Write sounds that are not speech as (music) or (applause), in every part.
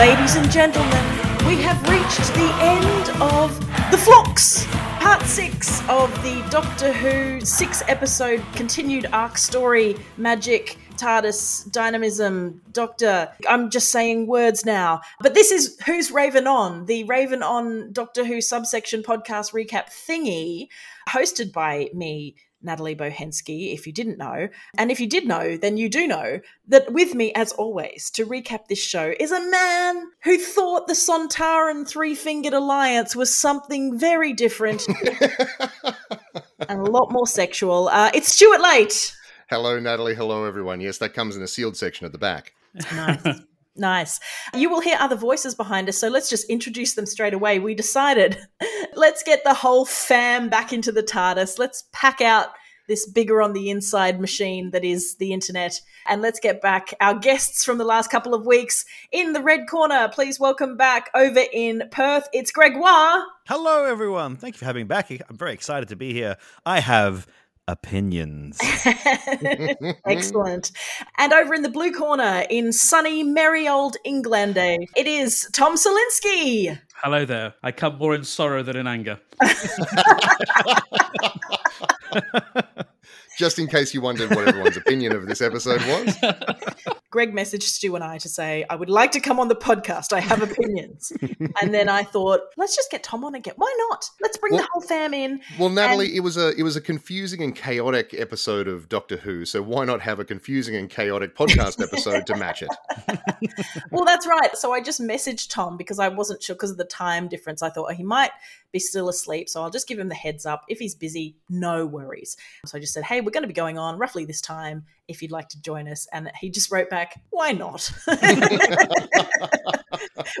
Ladies and gentlemen, we have reached the end of The Flux, part six of the Doctor Who six episode continued arc story magic. TARDIS, dynamism, Doctor. I'm just saying words now. But this is Who's Raven On, the Raven On Doctor Who subsection podcast recap thingy, hosted by me, Natalie Bohensky, if you didn't know. And if you did know, then you do know that with me, as always, to recap this show is a man who thought the Sontaran Three Fingered Alliance was something very different (laughs) and a lot more sexual. Uh, it's Stuart Late. Hello, Natalie. Hello, everyone. Yes, that comes in a sealed section at the back. Nice. Nice. You will hear other voices behind us, so let's just introduce them straight away. We decided (laughs) let's get the whole fam back into the TARDIS. Let's pack out this bigger on the inside machine that is the internet. And let's get back our guests from the last couple of weeks in the red corner. Please welcome back over in Perth. It's Gregoire. Hello, everyone. Thank you for having me back. I'm very excited to be here. I have opinions. (laughs) Excellent. And over in the blue corner in sunny, merry old England, it is Tom Salinsky. Hello there. I come more in sorrow than in anger. (laughs) (laughs) Just in case you wondered what everyone's opinion of this episode was. (laughs) Greg messaged Stu and I to say, I would like to come on the podcast. I have opinions. and then I thought, let's just get Tom on again. Why not? Let's bring Well- the whole fam in. Well, Natalie, it was a it was a confusing and chaotic episode of Doctor Who, so why not have a confusing and chaotic podcast (laughs) episode to match it? Well, that's right. So I just messaged Tom because I wasn't sure because of the time difference. I thought oh, he might be still asleep. So I'll just give him the heads up. If he's busy, no worries. So I just said, hey, we're going to be going on roughly this time if you'd like to join us. And he just wrote back, why not? (laughs)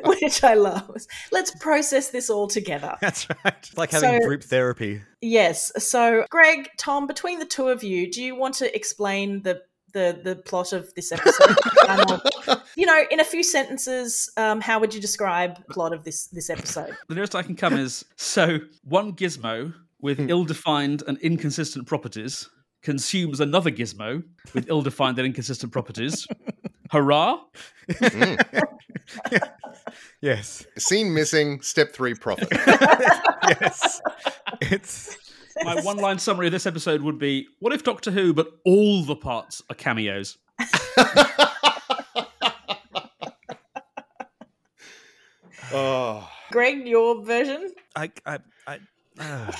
Which I love. Let's process this all together. That's right. It's like having So- group therapy. Yes. So, Greg, Tom, between the two of you, do you want to explain the the the plot of this episode? (laughs) Um, you know, in a few sentences, um, how would you describe the plot of this this episode? The nearest I can come is so one gizmo with ill defined and inconsistent properties consumes another gizmo with ill defined and inconsistent properties. Hurrah! (laughs) Yes. Scene missing, step three profit. (laughs) yes. It's My one line summary of this episode would be What if Doctor Who, but all the parts are cameos? (laughs) oh. Greg, your version? I I I, uh,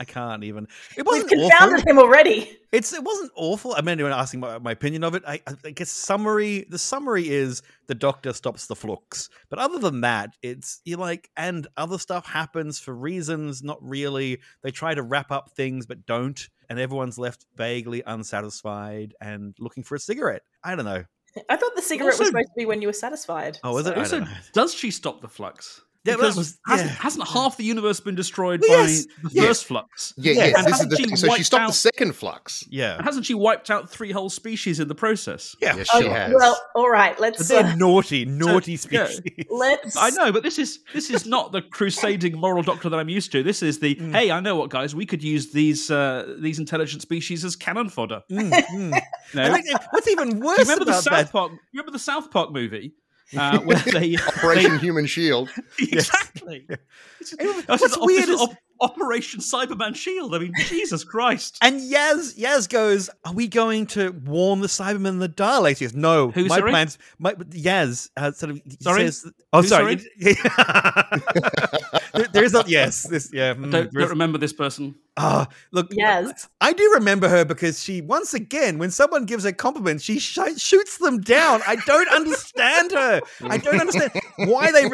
I can't even. It We've wasn't confounded awful. him already. It's it wasn't awful. I mean, anyone asking my, my opinion of it. I, I guess summary. The summary is the Doctor stops the flux, but other than that, it's you like and other stuff happens for reasons not really. They try to wrap up things but don't, and everyone's left vaguely unsatisfied and looking for a cigarette. I don't know. I thought the cigarette was supposed to be when you were satisfied. Oh, was it? Also, does she stop the flux? Yeah, because was- hasn't, yeah. hasn't half the universe been destroyed Well, by yes, the yes. first flux? Yeah, Yeah, yeah. This is the she. So she stopped out- the second flux. Yeah, And hasn't she wiped out three whole species in the process? yeah. Yes, she Oh, has. well, all right. Let's they're uh, naughty, naughty yeah. species. let's. I know, but this is this is not the crusading moral doctor that I'm used to. This is the Mm. hey, I know what guys, we could use these uh, these intelligent species as cannon fodder. Mm, (laughs) mm. You I think what's even Do you worse remember the South that? Park? Remember the South Park movie uh, where (laughs) they Operation Human Shield. (laughs) exactly. This is- What's this is- weird is is- op- Operation Cyberman Shield. I mean, (laughs) Jesus Christ. And Yaz Yaz goes, "Are we going to warn the Cybermen and the Daleks?" He goes, "No, Who, my sorry? plans." My uh, sort of Sorry? says- "Oh, Who, sorry." there, there is not. Yes, this. Yeah. mm, Don't, don't remember this person. Ah, look. Yes. I do remember her because she once again, when someone gives her compliments, she sh- shoots them down. I don't understand her. I don't understand why they.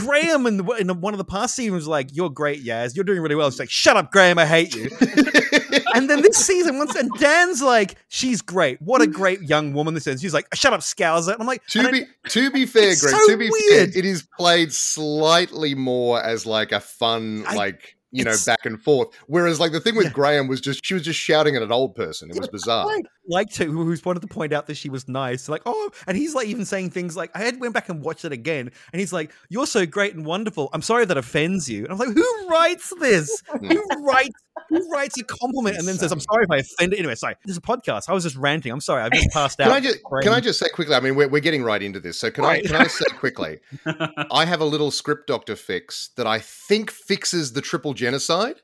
Graham in, the, in one of the past seasons was like, "You're great, Yaz. You're doing really well." She's like, "Shut up, Graham. I hate you." (laughs) and then this season, once and Dan's like, "She's great. What a great young woman this is." She's like, "Shut up, Scouser." And I'm like, To be to be fair, Greg, so to be weird. fair, it is played slightly more as like a fun, I- like you know, back and forth. Whereas like the thing with Yeah. Graham was just she was just shouting at an old person. It was bizarre. Like to, who's wanted to point out that she was nice. Like, oh, and he's like even saying things like, I had went back and watched it again, and he's like, "You're so great and wonderful. I'm sorry that offends you." And I'm like, who writes this? Hmm. who writes? Who writes a compliment and then says, "I'm sorry if I offended"? Anyway, sorry. This is a podcast. I was just ranting. I'm sorry. I've just passed out. Can I just can I just say quickly? I mean, we're, we're getting right into this, so can Right. I can I say quickly? (laughs) I have a little script doctor fix that I think fixes the triple genocide.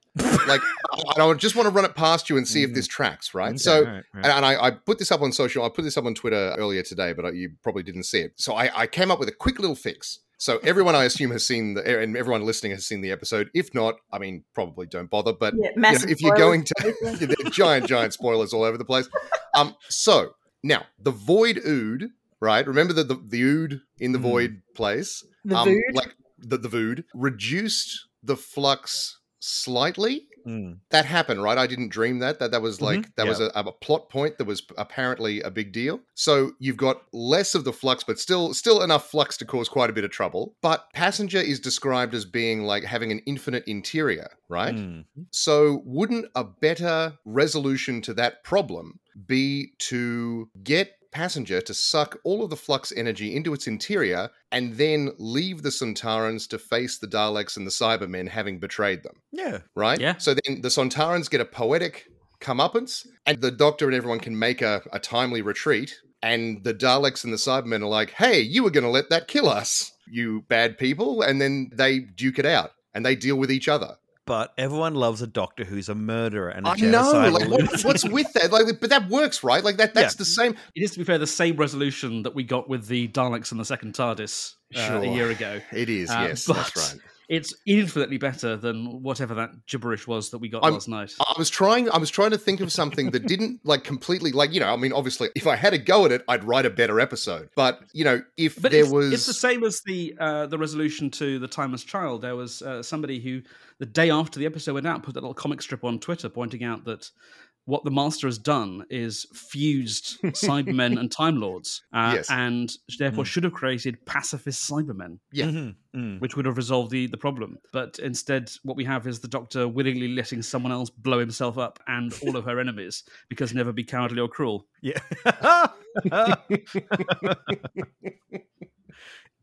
like, I, I just want to run it past you and see if this mm. tracks. Right. Okay, so, right, right. and, I, I put this up on social. I put this up on Twitter earlier today, but I, you probably didn't see it. So I, I came up with a quick little fix. So everyone, I assume, has seen the, and everyone listening has seen the episode. If not, I mean, probably don't bother. But Yeah, you know, if you're going to, (laughs) yeah, there are giant, giant spoilers all over the place. Um, so now the void ood, right? Remember the the, the ood in the Hmm. void place, The um, vood? like the the vood reduced the flux slightly. Mm. That happened, right? I didn't dream that. That that was like Mhm. that was a, a plot point that was apparently a big deal. So you've got less of the flux, but still still enough flux to cause quite a bit of trouble. But passenger is described as being like having an infinite interior, right? Mm. So, wouldn't a better resolution to that problem be to get Passenger to suck all of the flux energy into its interior and then leave the Sontarans to face the Daleks and the Cybermen having betrayed them, Yeah. right? Yeah. So then the Sontarans get a poetic comeuppance, and the Doctor and everyone can make a, a timely retreat. And the Daleks and the Cybermen are like, hey, you were going to let that kill us, you bad people. And then they duke it out and they deal with each other. But everyone loves a doctor who's a murderer and a I know, like what, what's with that? Like, but that works, right? Like that. That's Yeah. the same. It is, to be fair, the same resolution that we got with the Daleks and the second TARDIS uh, Sure. a year ago. It is. Uh, yes, (laughs) but that's right. It's infinitely better than whatever that gibberish was that we got I'm- last night. I was trying. I was trying to think of something that didn't (laughs) like completely like you know. I mean, obviously, if I had a go at it, I'd write a better episode. But you know, if But there it's, was, it's the same as the uh, the resolution to the Timeless Child. There was uh, somebody who, the day after the episode went out, put a little comic strip on Twitter pointing out that what the Master has done is fused (laughs) Cybermen and Time Lords, uh, Yes. and therefore Mm. should have created pacifist Cybermen, Yeah. Mhm, mm. which would have resolved the, the problem. But instead, what we have is the Doctor willingly letting someone else blow himself up and all of her enemies because never be cowardly or cruel. Yeah. (laughs)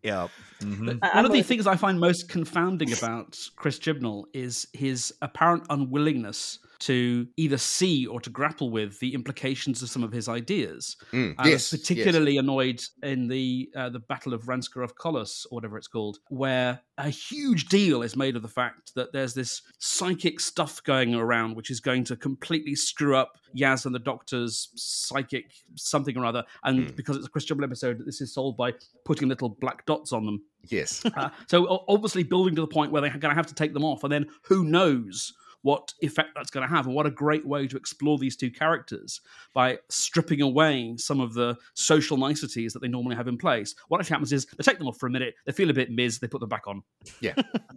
yeah. Mhm. One of the things I find most confounding about Chris Chibnall is his apparent unwillingness to either see or to grapple with the implications of some of his ideas. Mm, I yes, was particularly annoyed in the uh, the Battle of Ranskoor Kolos, or whatever it's called, where a huge deal is made of the fact that there's this psychic stuff going around which is going to completely screw up Yaz and the Doctor's psychic something or other. And Hmm. because it's a Chris Chibnall episode, this is solved by putting little black dots on them. yes, (laughs) Uh, so obviously building to the point where they're going to have to take them off, and then who knows what effect that's going to have, and what a great way to explore these two characters by stripping away some of the social niceties that they normally have in place. What actually happens is they take them off for a minute, they feel a bit miz, they put them back on.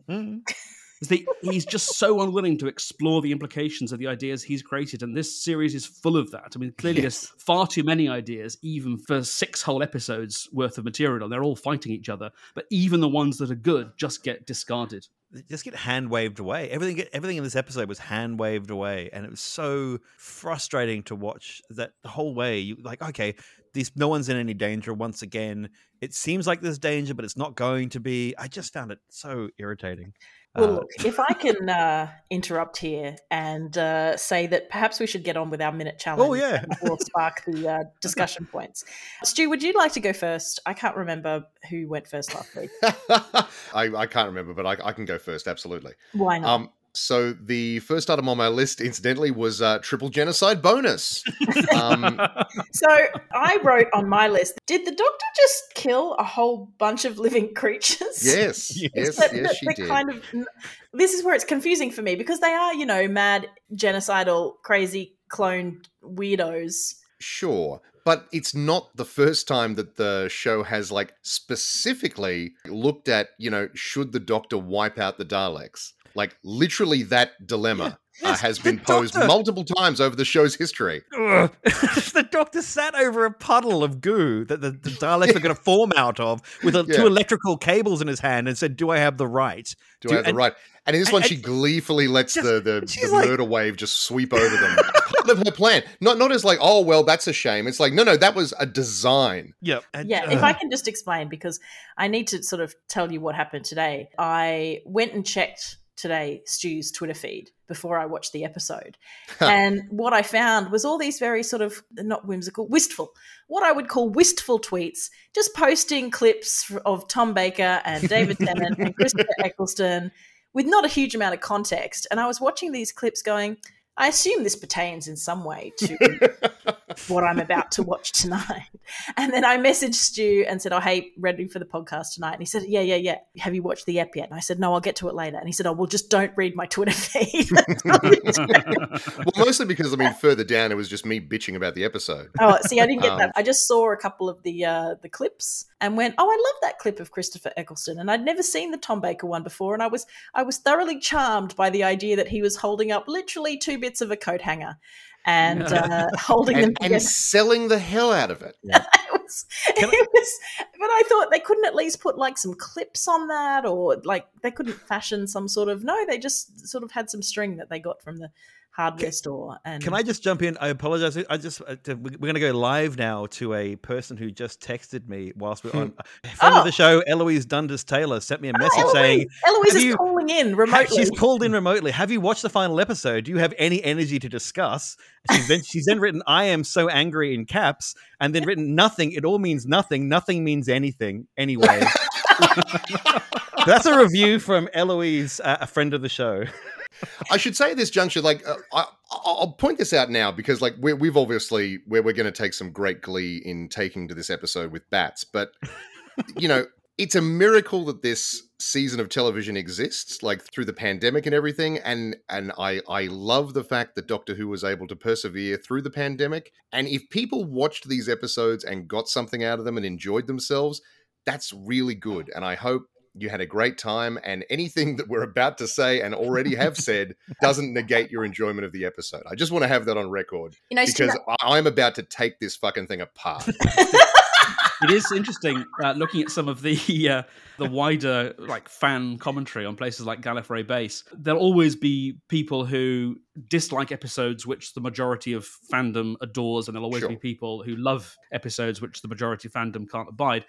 Mm. (laughs) Is the, he's just so unwilling to explore the implications of the ideas he's created, and this series is full of that. I mean, clearly Yes. there's far too many ideas, even for six whole episodes worth of material. They're all fighting each other, but even the ones that are good just get discarded. They just get hand waved away. Everything, everything in this episode was hand waved away, and it was so frustrating to watch. That the whole way, you like, okay, these no one's in any danger. Once again, it seems like there's danger, but it's not going to be. I just found it so irritating. Well, Uh, look, if I can uh, interrupt here and uh, say that perhaps we should get on with our minute challenge. Oh, yeah. We'll spark the uh, (laughs) discussion points. Stu, would you like to go first? I can't remember who went first last week. (laughs) I, I can't remember, but I, I can go first. Absolutely. Why not? Um, so the first item on my list, incidentally, was uh, triple genocide bonus. Um, (laughs) so I wrote on my list Did the doctor just kill a whole bunch of living creatures? yes, (laughs) Yes. yes, That- yes, that- she that did. kind of this is where it's confusing for me because they are you know mad genocidal crazy cloned weirdos Sure. But it's not the first time that the show has like specifically looked at, you know, should the doctor wipe out the Daleks? Like literally that dilemma uh, Yes, has the been posed Doctor- multiple times over the show's history. (laughs) The doctor sat over a puddle of goo that the, the Daleks are going (laughs) to form out of with a, Yeah. two electrical cables in his hand and said, Do I have the right? Do Do- I have the and- right? And in this and- one, and- she gleefully lets Just- the, the, the like- murder wave just sweep over them. Part of her plan. Not not as like, oh well, that's a shame. It's like, no, no, that was a design. Yep. And- yeah if i can just explain because i need to sort of tell you what happened today i went and checked today Stu's Twitter feed before I watched the episode. (laughs) and what I found was all these very sort of not whimsical, wistful, what I would call wistful tweets, just posting clips of Tom Baker and David (laughs) Tennant and Christopher Eccleston with not a huge amount of context. And I was watching these clips going, I assume this pertains in some way to (laughs) what I'm about to watch tonight. (laughs) And then I messaged Stu and said, Oh, hey, ready for the podcast tonight? And he said, Yeah, yeah, yeah. Have you watched the app yet? And I said, No, I'll get to it later. And he said, Oh, well, just don't read my Twitter (laughs) feed. (laughs) well, mostly because, I mean, further down, it was just me bitching about the episode. oh, see, I didn't get Um, that. I just saw a couple of the uh, the clips and went, Oh, I love that clip of Christopher Eccleston. And I'd never seen the Tom Baker one before. And I was I was thoroughly charmed by the idea that he was holding up literally two bits of a coat hanger and uh, holding them And, and together. selling the hell out of it. (laughs) it was, Can it was, but I thought they couldn't at least put like some clips on that, or like they couldn't fashion some sort of. No, they just sort of had some string that they got from the hardware store. And Can I just jump in? I apologize. I just uh, we're going to go live now to a person who just texted me whilst we're on. A (laughs) friend of Oh. the show, Eloise Dundas Taylor, sent me a message Eloise, saying Eloise is you- calling in Ha- remotely. She's called in remotely. Have you watched the final episode? Do you have any energy to discuss? She's then, she's then written, I am so angry in caps, and then written nothing. It all means nothing. Nothing means anything. Anyway. (laughs) (laughs) That's a review from Eloise, uh, a friend of the show. I should say at this juncture, like uh, I, I'll point this out now because, like, we're, we've obviously where we're going to take some great glee in taking to this episode with bats, but you know, it's a miracle that this season of television exists, like through the pandemic and everything. And and I I love the fact that Doctor Who was able to persevere through the pandemic. And if people watched these episodes and got something out of them and enjoyed themselves, that's really good. And I hope you had a great time. And anything that we're about to say and already have said doesn't negate your enjoyment of the episode. I just want to have that on record you know, Stu, because I- I'm about to take this fucking thing apart. (laughs) it is interesting uh, looking at some of the uh, the wider like fan commentary on places like Gallifrey Base. There'll always be people who dislike episodes which the majority of fandom adores, and there'll always Sure. be people who love episodes which the majority of fandom can't abide.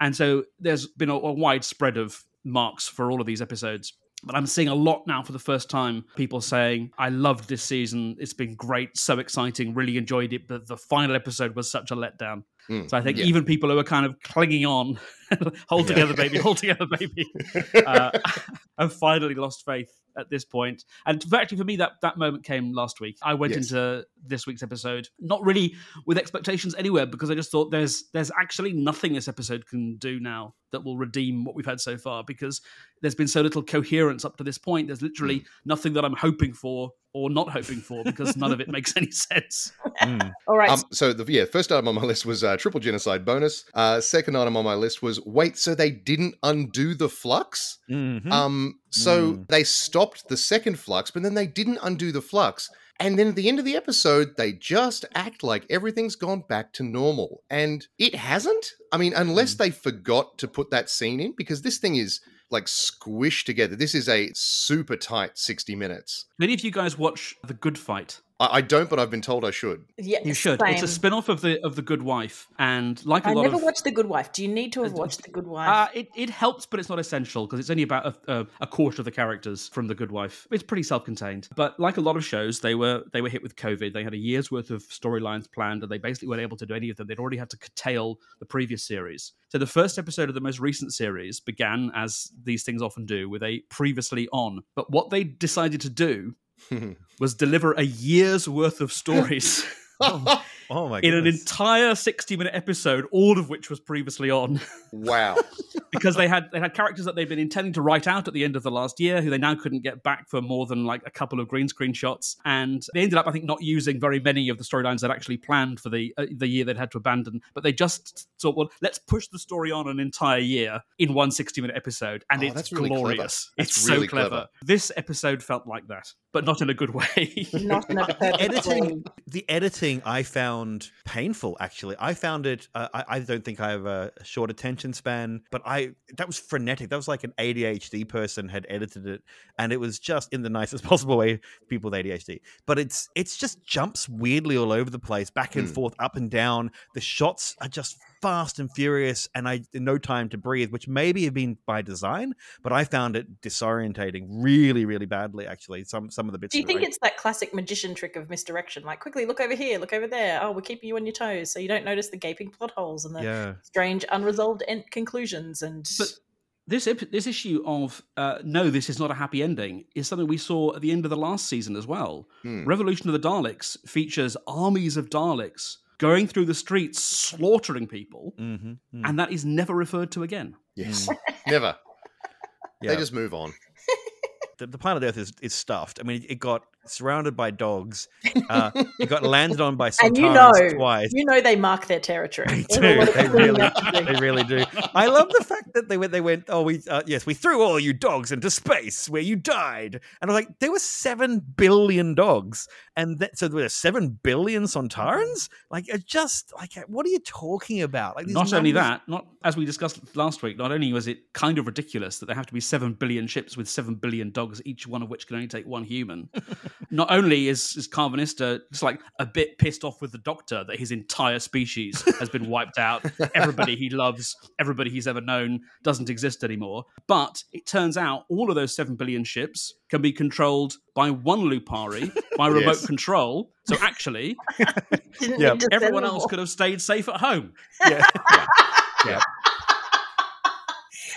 And so there's been a, a wide spread of marks for all of these episodes. But I'm seeing a lot now for the first time people saying, I loved this season. It's been great, so exciting, really enjoyed it. But the final episode was such a letdown. Mm, So I think yeah. even people who are kind of clinging on, (laughs) hold Yeah. together, baby, hold together, baby, (laughs) uh, (laughs) have finally lost faith at this point. And actually, for me, that that moment came last week. I went Yes. into this week's episode not really with expectations anywhere because I just thought there's there's actually nothing this episode can do now that will redeem what we've had so far because there's been so little coherence up to this point. There's literally hmm. nothing that I'm hoping for or not hoping for because none of it makes any (laughs) sense. Mm. all right. Um, so the yeah, first item on my list was uh, triple genocide bonus. Uh, second item on my list was wait, so they didn't undo the flux. Mhm. Um, so Mm. they stopped the second flux, but then they didn't undo the flux. And then at the end of the episode, they just act like everything's gone back to normal. And it hasn't. I mean, unless they forgot to put that scene in, because this thing is like squished together. This is a super tight 60 minutes. Many of you guys watch The Good Fight. I, I don't, but I've been told I should. yeah, You should. It's a same. spin-off of the of the Good Wife, and like a I lot never of watched The Good Wife. Do you need to have Uh, watched The Good Wife? Uh, it, it helps, but it's not essential because it's only about a, a, a quarter of the characters from The Good Wife. It's pretty self-contained, but like a lot of shows, they were they were hit with COVID. They had a year's worth of storylines planned, and they basically weren't able to do any of them. They'd already had to curtail the previous series. So the first episode of the most recent series began, as these things often do, with a previously on. But what they decided to do (laughs) was deliver a year's worth of stories. (laughs) oh my In an entire sixty-minute episode, all of which was previously on. (laughs) wow. because they had they had characters that they'd been intending to write out at the end of the last year who they now couldn't get back for more than like a couple of green screen shots and they ended up i think not using very many of the storylines they'd actually planned for the uh, the year they'd had to abandon but they just thought well let's push the story on an entire year in one 60 minute episode and Oh, it's that's really clever. glorious That's it's really so clever. clever. this episode felt like that but not in a good way Not in a (laughs) perfect editing the editing i found painful actually. I found it uh, I, I don't think i have a short attention span but i that was frenetic. That was like an adhd person had edited it and it was just in the (laughs) nicest possible way people with adhd but it's it's just jumps weirdly all over the place back and Hmm. forth up and down. The shots are just fast and furious, and I no time to breathe, which maybe have been by design, but I found it disorientating really, really badly. Actually, some some of the bits. Do you think I- it's that classic magician trick of misdirection? Like, quickly look over here, look over there. Oh, we're keeping you on your toes so you don't notice the gaping plot holes and the yeah. strange unresolved end conclusions. And But this this issue of uh, no, this is not a happy ending is something we saw at the end of the last season as well. Hmm. Revolution of the Daleks features armies of Daleks going through the streets slaughtering people, Mm-hmm. and that is never referred to again. Yes. (laughs) Never. (laughs) Yeah. They just move on. (laughs) the, the planet Earth is, is stuffed. I mean, it got surrounded by dogs. Uh, (laughs) it got landed on by and you Sontarans know, twice. you know they mark their territory. They They do. They really, they really do. I love the fact that they went. They went. Oh, we uh, yes, we threw all you dogs into space where you died. And I was like, there were seven billion dogs, and that, so there were seven billion Sontarans. Like, it just like, what are you talking about? Like, these Not only that, not as we discussed last week. Not only was it kind of ridiculous that there have to be seven billion ships with seven billion dogs, each one of which can only take one human. Not only is is Karvanista just like a bit pissed off with the Doctor that his entire species has been wiped out. (laughs) Everybody he loves, everybody he's ever known, doesn't exist anymore. But it turns out all of those seven billion ships can be controlled by one Lupari by (laughs) remote Yes. control. So actually, (laughs) Didn't Yeah, everyone else could have stayed safe at home. Yeah. Yeah.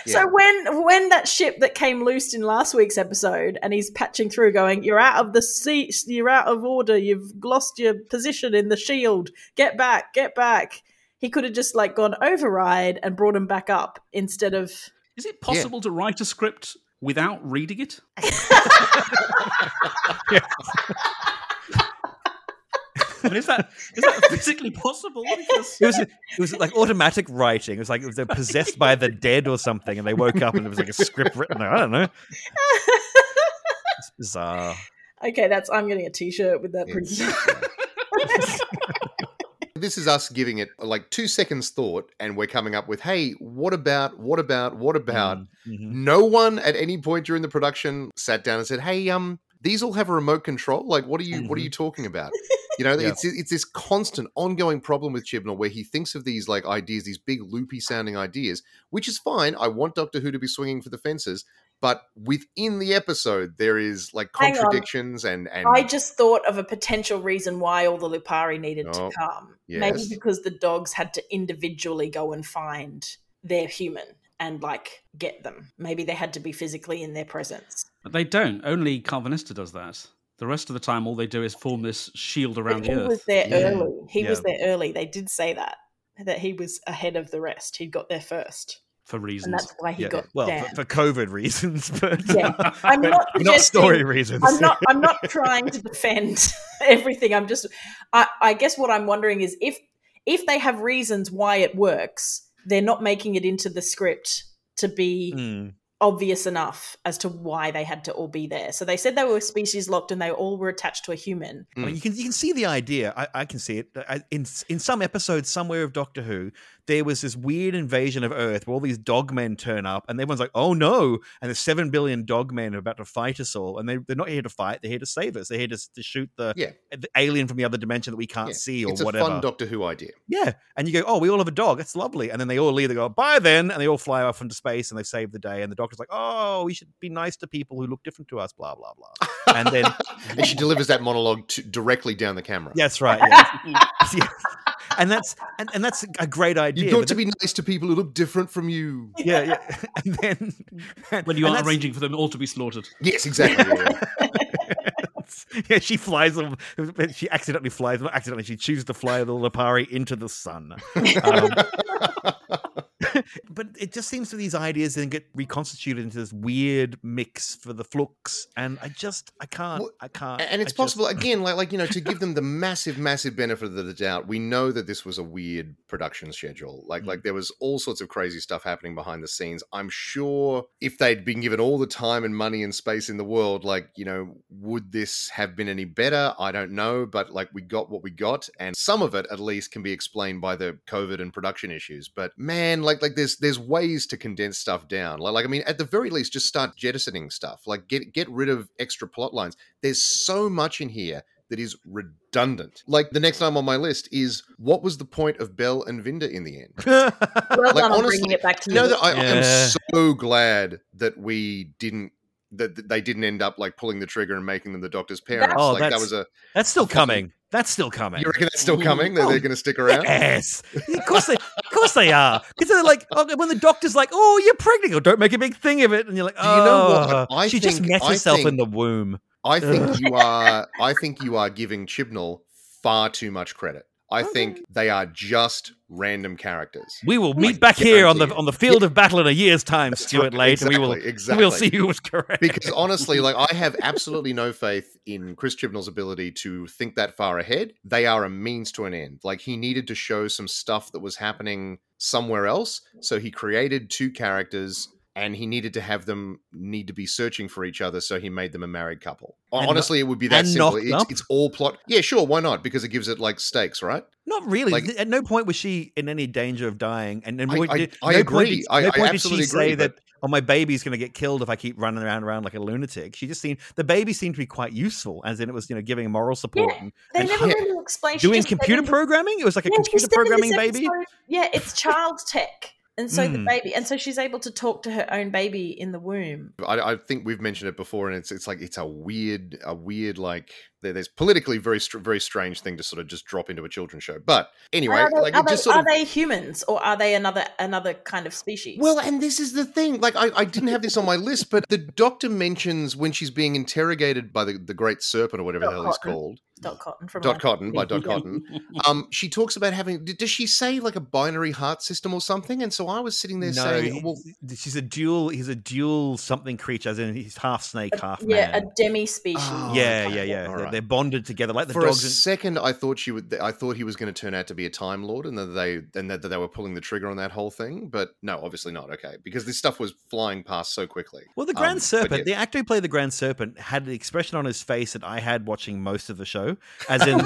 So when when that ship that came loose in last week's episode, and he's patching through, going, "You're out of the seat. You're out of order. You've lost your position in the shield. Get back. Get back." He could have just like gone override and brought him back up instead of. Is it possible to write a script without reading it? (laughs) (laughs) I mean, is that is that physically possible? Because It was it was like automatic writing. It was like they're possessed by the dead or something, and they woke up and there was like a script written. there. I don't know. It's bizarre. Okay, that's I'm getting a T-shirt with that. Yes. Pretty- This is us giving it like two seconds thought, and we're coming up with, hey, what about, what about, what about? Mhm. No one at any point during the production sat down and said, "Hey, um, these all have a remote control. Like, what are you, what are you mm-hmm. talking about?" (laughs) You know, Yeah. it's it's this constant, ongoing problem with Chibnall where he thinks of these like ideas, these big loopy sounding ideas, which is fine. I want Doctor Who to be swinging for the fences, but within the episode, there is like contradictions and and I just thought of a potential reason why all the Lupari needed Oh, to come. Maybe because the dogs had to individually go and find their human and like get them. Maybe they had to be physically in their presence. They don't. Only Karvanista does that. The rest of the time, all they do is form this shield around But the he earth was there Yeah. early. He was there early. They did say that that he was ahead of the rest. He got there first, for and reasons. that's why he Yeah, got well, for, for COVID reasons, (laughs) but Yeah. I'm not not story reasons. I'm not. I'm not (laughs) trying to defend (laughs) everything. I'm just. I, I guess what I'm wondering is if if they have reasons why it works, they're not making it into the script to be Mm. Obvious enough as to why they had to all be there. So they said they were species locked and they all were attached to a human. I mean, you can you can see the idea. I, I can see it uh, I, in in some episodes somewhere of Doctor Who. There was this weird invasion of Earth where all these dogmen turn up, and everyone's like, "Oh no!" And there's seven billion dogmen are about to fight us all, and they they're not here to fight. They're here to save us. They're here to, to shoot the, Yeah. the alien from the other dimension that we can't Yeah, see or it's whatever. a fun Doctor Who idea. Yeah, and you go, "Oh, we all have a dog. That's lovely." And then they all leave. They go, "Bye then," and they all fly off into space, and they save the day. And the doctor's like, "Oh, we should be nice to people who look different to us." Blah blah blah. (laughs) And then and she delivers that monologue to, directly down the camera. that's right. (laughs) Yeah. Yeah. (laughs) And that's and, and that's a great idea. You've but got to be nice to people who look different from you. yeah, yeah. And then when you are arranging for them all to be slaughtered. Yes, exactly. yeah, yeah. yeah, she flies them. She accidentally flies them. Accidentally, she chooses to fly the Lupari into the sun. Um, but it just seems to these ideas then get reconstituted into this weird mix for the flux, and I just I can't Well, I can't. And it's I just- possible again like like you know to give them the massive massive benefit of the doubt we know that this was a weird production schedule like Mm. like there was all sorts of crazy stuff happening behind the scenes i'm sure if they'd been given all the time and money and space in the world like you know would this have been any better i don't know but like we got what we got and some of it at least can be explained by the covid and production issues but man like like there's there's ways to condense stuff down like, like i mean at the very least just start jettisoning stuff like get get rid of extra plot lines there's so much in here that is redundant. Like the next time on my list is what was the point of Bel and Vinder in the end? (laughs) Well Like, done on honestly, bringing it back to You know you. that I, I am so glad that we didn't that that they didn't end up like pulling the trigger and making them the Doctor's parents. Oh, like that that's- was a. That's still coming. That's still coming. You reckon that's still coming? That Oh, they're going to stick around? Yes, of course they, of course they are. Because they're like, oh, when the doctor's like, "Oh, you're pregnant," or "Don't make a big thing of it," and you're like, Do you know "Oh, what? I she just met I herself in the womb." I think (laughs) you are. I think you are giving Chibnall far too much credit. I think they are just random characters. We will meet I back here on the on the field of battle in a year's time, That's Stuart right, Late, and we will exactly, exactly. we'll see who was correct. because (laughs) honestly, like I have absolutely no faith in Chris Chibnall's ability to think that far ahead. They are a means to an end. Like he needed to show some stuff that was happening somewhere else, so he created two characters. And he needed to have them need to be searching for each other, so he made them a married couple. And Honestly, it would be that simple. It's, it's all plot. Yeah, sure, why not? Because it gives it like stakes, right? Not really. Like- At no point was she in any danger of dying, and, and I- I- did- I no agree. Point did, I- no I point did she absolutely say agree, that, "Oh, my baby's going to get killed if I keep running around around like a lunatic." She just seemed the baby seemed to be quite useful, as in it was you know giving moral support and They and never yeah. really explain. she doing computer programming. It was like a Yeah, computer said in this programming baby. episode- Yeah, it's child tech. And so the Hmm. baby, and so she's able to talk to her own baby in the womb. I, I think we've mentioned it before, and it's it's like it's a weird, a weird like there's politically very very strange thing to sort of just drop into a children's show. But anyway, are they, like are they- sort are of. they humans or are they another another kind of species? Well, and this is the thing. Like, I, I didn't have this on my list, but the doctor mentions when she's being interrogated by the, the great serpent or whatever the hell he's called, Dot Cotton from Dot Cotton by Dot Cotton. (laughs) Um, she talks about having. Does she say like a binary heart system or something? And so I was sitting there No, saying, he- well, she's a dual. He's a dual something creature, as in he's half snake, half Yeah, man. a demi species. Oh, yeah, okay. yeah, yeah. All They're, right. they're bonded together like the for a dogs. and- second, I thought she would. I thought he was going to turn out to be a Time Lord, and that they and that they were pulling the trigger on that whole thing. But no, obviously not. Okay, because this stuff was flying past so quickly. Well, the Grand Um, Serpent, yeah. the actor who played the Grand Serpent had the expression on his face that I had watching most of the show, as in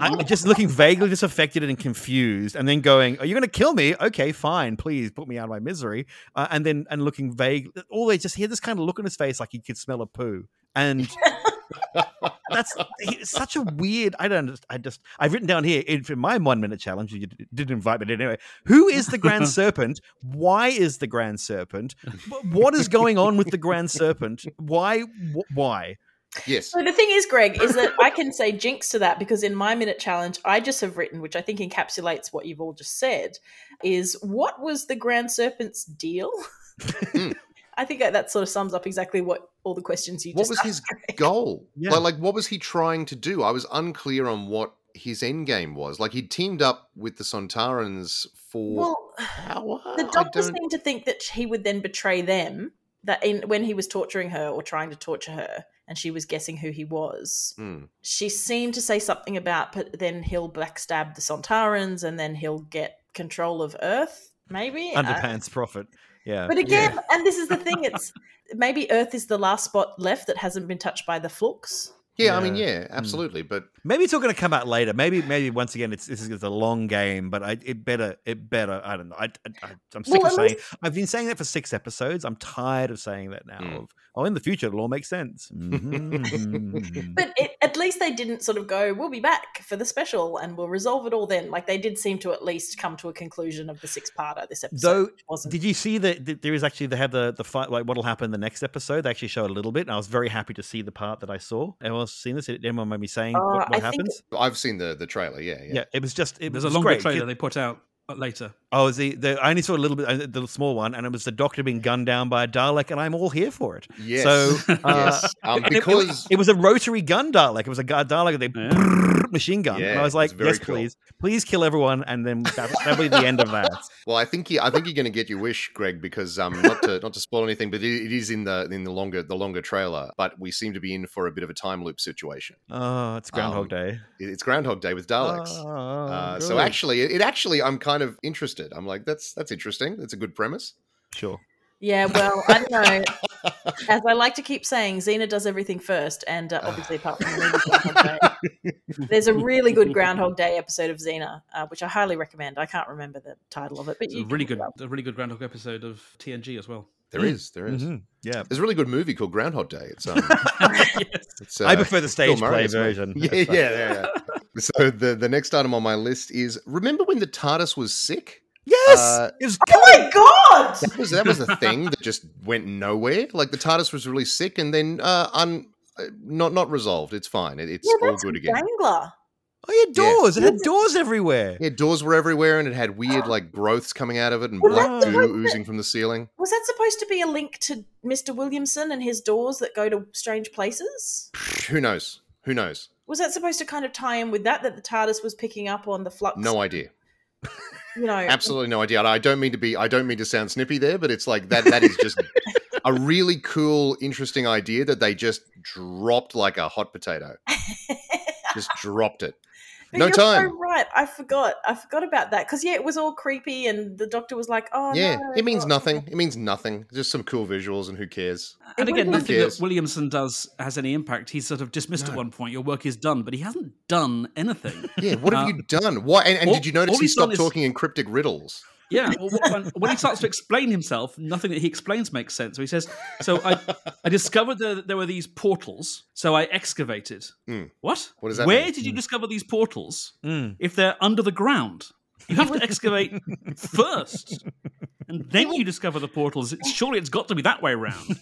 I, just looking vaguely disaffected and confused, and then going, "Are you going to kill me? Okay, fine, please put me out of my misery." Uh, and then and looking vague, always just he had this kind of look on his face like he could smell a poo, and (laughs) that's it's such a weird. I don't. I just I've written down here in for my one minute challenge. You didn't invite me anyway. Who is the Grand (laughs) Serpent? Why is the Grand Serpent? What is going on with the Grand Serpent? Why? Wh- Why? Yes, So the thing is, Greg, is that I can say jinx to that because in my minute challenge, I just have written, which I think encapsulates what you've all just said, is what was the Grand Serpent's deal? Hmm. (laughs) I think that, that sort of sums up exactly what all the questions you what just was asked, his Greg. goal? Yeah. Like, like, what was he trying to do? I was unclear on what his end game was. Like, he teamed up with the Sontarans for Well, power. the I doctor don't- seemed to think that he would then betray them. That in when he was torturing her or trying to torture her, and she was guessing who he was. Hmm. She seemed to say something about, but then he'll backstab the Sontarans, and then he'll get control of Earth. Maybe Uh, Underpants profit. Yeah. But again, and this is the thing: it's maybe Earth is the last spot left that hasn't been touched by the flux. Yeah, I mean, Yeah. yeah, absolutely. But Maybe it's all going to come out later. Maybe, maybe once again, it's this is a long game, but I, it better, it better. I don't know. I, I, I'm sick Well, of at saying. I've been saying that for six episodes. I'm tired of saying that now. Mm. Of oh, in the future it'll all make sense. Mhm. But it, at least they didn't sort of go, "We'll be back for the special, and we'll resolve it all then." Like they did seem to at least come to a conclusion of the six-parter this episode. Though, wasn't Did you see that that there is actually they have the the fight like what'll happen in the next episode? They actually show a little bit, and I was very happy to see the part that I saw. Anyone else seen this? Anyone mind me saying Uh, what, what happens? I've seen the the trailer. Yeah, yeah. Yeah. it was just it There's was a longer great. trailer they put out later. Oh, is the, the I only saw a little bit, uh, the small one, and it was the doctor being gunned down by a Dalek, and I'm all here for it. Yes. So, (laughs) uh, yes. Um, and it- it, it was a rotary gun Dalek. It was a gu- Dalek with a Yeah. machine gun, and I was like, "Yes, cool. please, please kill everyone," and then that, that'll be the end of that. (laughs) well, I think you, I think you're going to get your wish, Greg, because um, not to not to spoil anything, but it, it is in the in the longer the longer trailer. But we seem to be in for a bit of a time loop situation. Oh, it's Groundhog Um, Day. It- It's Groundhog Day with Daleks. Oh, uh, so actually, it, it actually, I'm kind of interested. I'm like, that's that's interesting. That's a good premise. sure. Yeah, well, I don't know. (laughs) As I like to keep saying, Xena does everything first, and uh, obviously, apart from the movie (sighs) Groundhog Day, there's a really good Groundhog Day episode of Xena, uh, which I highly recommend. I can't remember the title of it, but It's you a really good, look it up. a really good Groundhog episode of TNG as well. There is, there is. Mhm. Yeah. There's a really good movie called Groundhog Day. It's um, (laughs) Yes. it's, I uh, prefer the stage play version. (laughs) Yeah, yeah, yeah, yeah. So the the next item on my list is remember when the TARDIS was sick? Yes. Uh, it was Oh my god! That was that was the thing that just went nowhere. Like the TARDIS was really sick and then uh, un uh, not not resolved. It's fine. It, it's yeah, all good again. Wrangler. Oh, yeah, Yeah. doors. It had doors everywhere. Yeah, doors were everywhere and it had weird (gasps) like growths coming out of it and Well, black goo supposed to- oozing from the ceiling. Was that supposed to be a link to Mr. Williamson and his doors that go to strange places? Who knows? Who knows? Was that supposed to kind of tie in with that? That the TARDIS was picking up on the flux? No idea. You know, Absolutely no idea. I don't mean to be I don't mean to sound snippy there, but it's like that that is just a really cool, interesting idea that they just dropped like a hot potato. Just dropped it. But No you're time. So right, I forgot. I forgot about that because yeah, it was all creepy, and the doctor was like, "Oh yeah, no, it means what?" nothing. It means nothing. Just some cool visuals and who cares? And It again, nothing been- that Williamson does has any impact. He's sort of dismissed at one point. Your work is done, but he hasn't done anything. Yeah, what have Uh, you done? Why? And, and all- did you notice he he's done stopped is- talking in cryptic riddles? Yeah, well, when, when he starts to explain himself, nothing that he explains makes sense. So he says, "So I, I discovered that there were these portals, so I excavated." Hmm. What? What does that Where mean? did you discover these portals? Mm. If they're under the ground, you have to excavate (laughs) first, and then you discover the portals. It's, surely it's got to be that way around.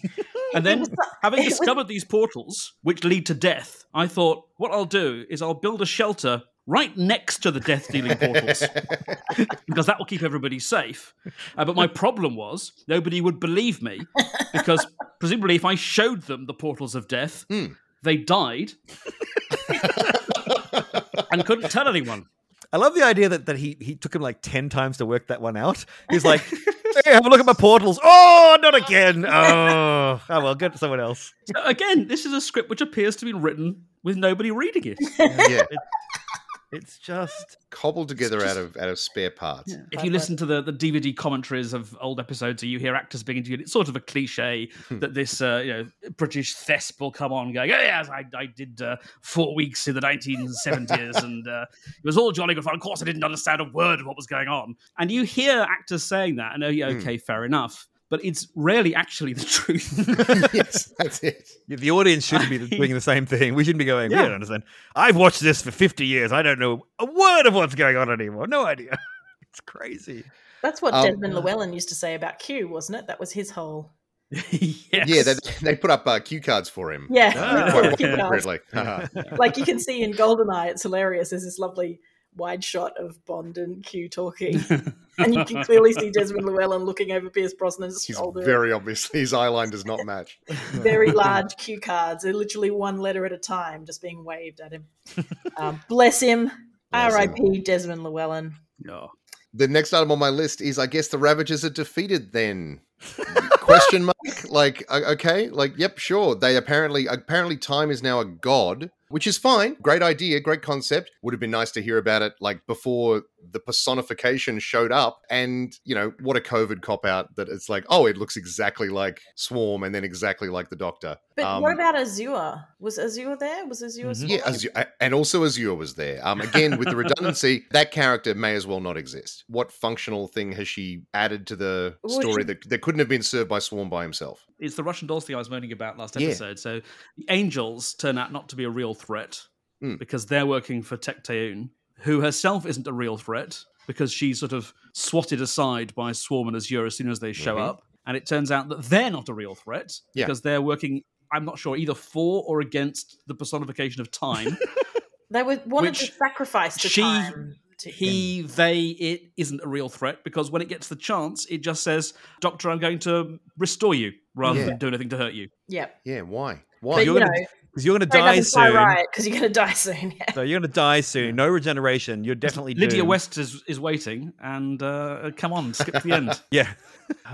And then, (laughs) having discovered these portals, which lead to death, I thought, what I'll do is I'll build a shelter right next to the death-dealing portals (laughs) because that will keep everybody safe. Uh, but my problem was nobody would believe me because presumably if I showed them the portals of death, Hmm. they died (laughs) and couldn't tell anyone. I love the idea that, that he, he took him like 10 times to work that one out. He's like, hey, have a look at my portals. Oh, not again. Oh, oh well, get someone else. So again, this is a script which appears to be written with nobody reading it. yeah, It's just. cobbled together just- out of out of spare parts. If you listen to the, the DVD commentaries of old episodes, you hear actors being interviewed. It's sort of a cliche that this uh, you know British thesp will come on going, "Oh yes, I, I did uh, four weeks in the 1970s, (laughs) and uh, it was all jolly good fun. Of course, I didn't understand a word of what was going on." And you hear actors saying that, and oh, yeah, okay, fair enough. But it's rarely actually the (laughs) truth. (laughs) yes, that's it. The audience shouldn't be doing the same thing. We shouldn't be going, we don't understand. I've watched this for 50 years. I don't know a word of what's going on anymore. No idea. (laughs) It's crazy. That's what Um, Desmond Llewellyn used to say about Q, wasn't it? That was his whole. yes. Yeah, they, they put up uh, cue cards for him. Yeah, Ah. Quite Q cards. appropriately. Like you can see in Goldeneye, it's hilarious. There's this lovely wide shot of Bond and Q talking, (laughs) and you can clearly see Desmond Llewellyn looking over Pierce Brosnan's He's shoulder. very obviously his eye line does not match. (laughs) very large cue cards. They're literally one letter at a time, just being waved at him. (laughs) Um, bless him. R.I.P. Desmond Llewellyn. No. The next item on my list is I guess the Ravagers are defeated then. Question mark? Like okay, like yep, sure. They apparently apparently time is now a god, which is fine. Great idea, great concept. Would have been nice to hear about it like before the personification showed up and, you know, what a covid cop out that it's like, oh, it looks exactly like Swarm and then exactly like the Doctor. But Um, what about Azure? Was Azure there? Was Azure? Mhm. Yeah, Azure, and also Azure was there. Um, again, with the redundancy, (laughs) that character may as well not exist. What functional thing has she added to the Well, story she- that, that couldn't have been served by Swarm by himself? It's the Russian dolls thing I was moaning about last Yeah. episode. So the angels turn out not to be a real threat Hmm. because they're working for Tecteun, who herself isn't a real threat because she's sort of swatted aside by Swarm and Azure as soon as they show Mhm. up. And it turns out that they're not a real threat Yeah. because they're working, I'm not sure, either for or against the personification of time. (laughs) They were wanted to Which sacrifice to she- time. To he, they, it isn't a real threat because when it gets the chance, it just says, Doctor, I'm going to restore you rather Yeah. than do anything to hurt you. yeah, Yeah, why? but Why? you're you gonna know, Because you're going to die soon. right because you're going to die soon. Yeah. So you're going to die soon. No regeneration. You're definitely Lydia doomed. West is, is waiting, and uh, come on, skip to the end. (laughs) Yeah. (sighs)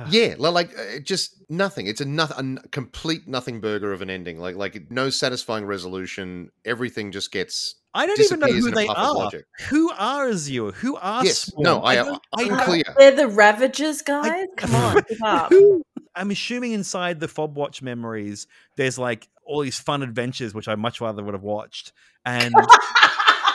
Yeah, like uh, just nothing. It's a, noth- a n- complete nothing burger of an ending. Like like no satisfying resolution. Everything just gets I don't even know who they are. logic. Who are Azure? Who are Yes, Swarm? no, I, don't- I, don't- unclear. They're the Ravagers, guys. (laughs) Come on, up. Who? I'm assuming inside the Fob Watch memories, there's like all these fun adventures, which I much rather would have watched. And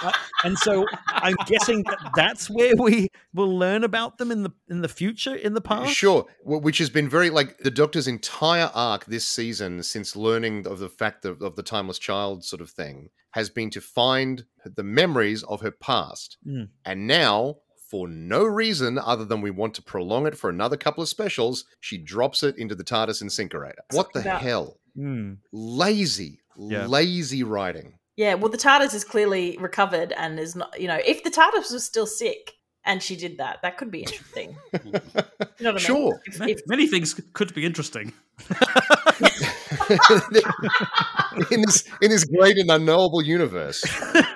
Uh, and so I'm guessing that that's where we will learn about them in the in the future, in the past. Sure, which has been very like the Doctor's entire arc this season since learning of the fact of, of the timeless child sort of thing has been to find the memories of her past, Mm. and now. For no reason other than we want to prolong it for another couple of specials, she drops it into the TARDIS incinerator. What the About- hell? Hmm. Lazy, Yeah. lazy writing. Yeah, well, the TARDIS is clearly recovered and is not. You know, if the TARDIS was still sick and she did that, that could be interesting. (laughs) You know what I mean? Sure. If, if, Many things could be interesting. (laughs) (laughs) in this in this great and unknowable universe,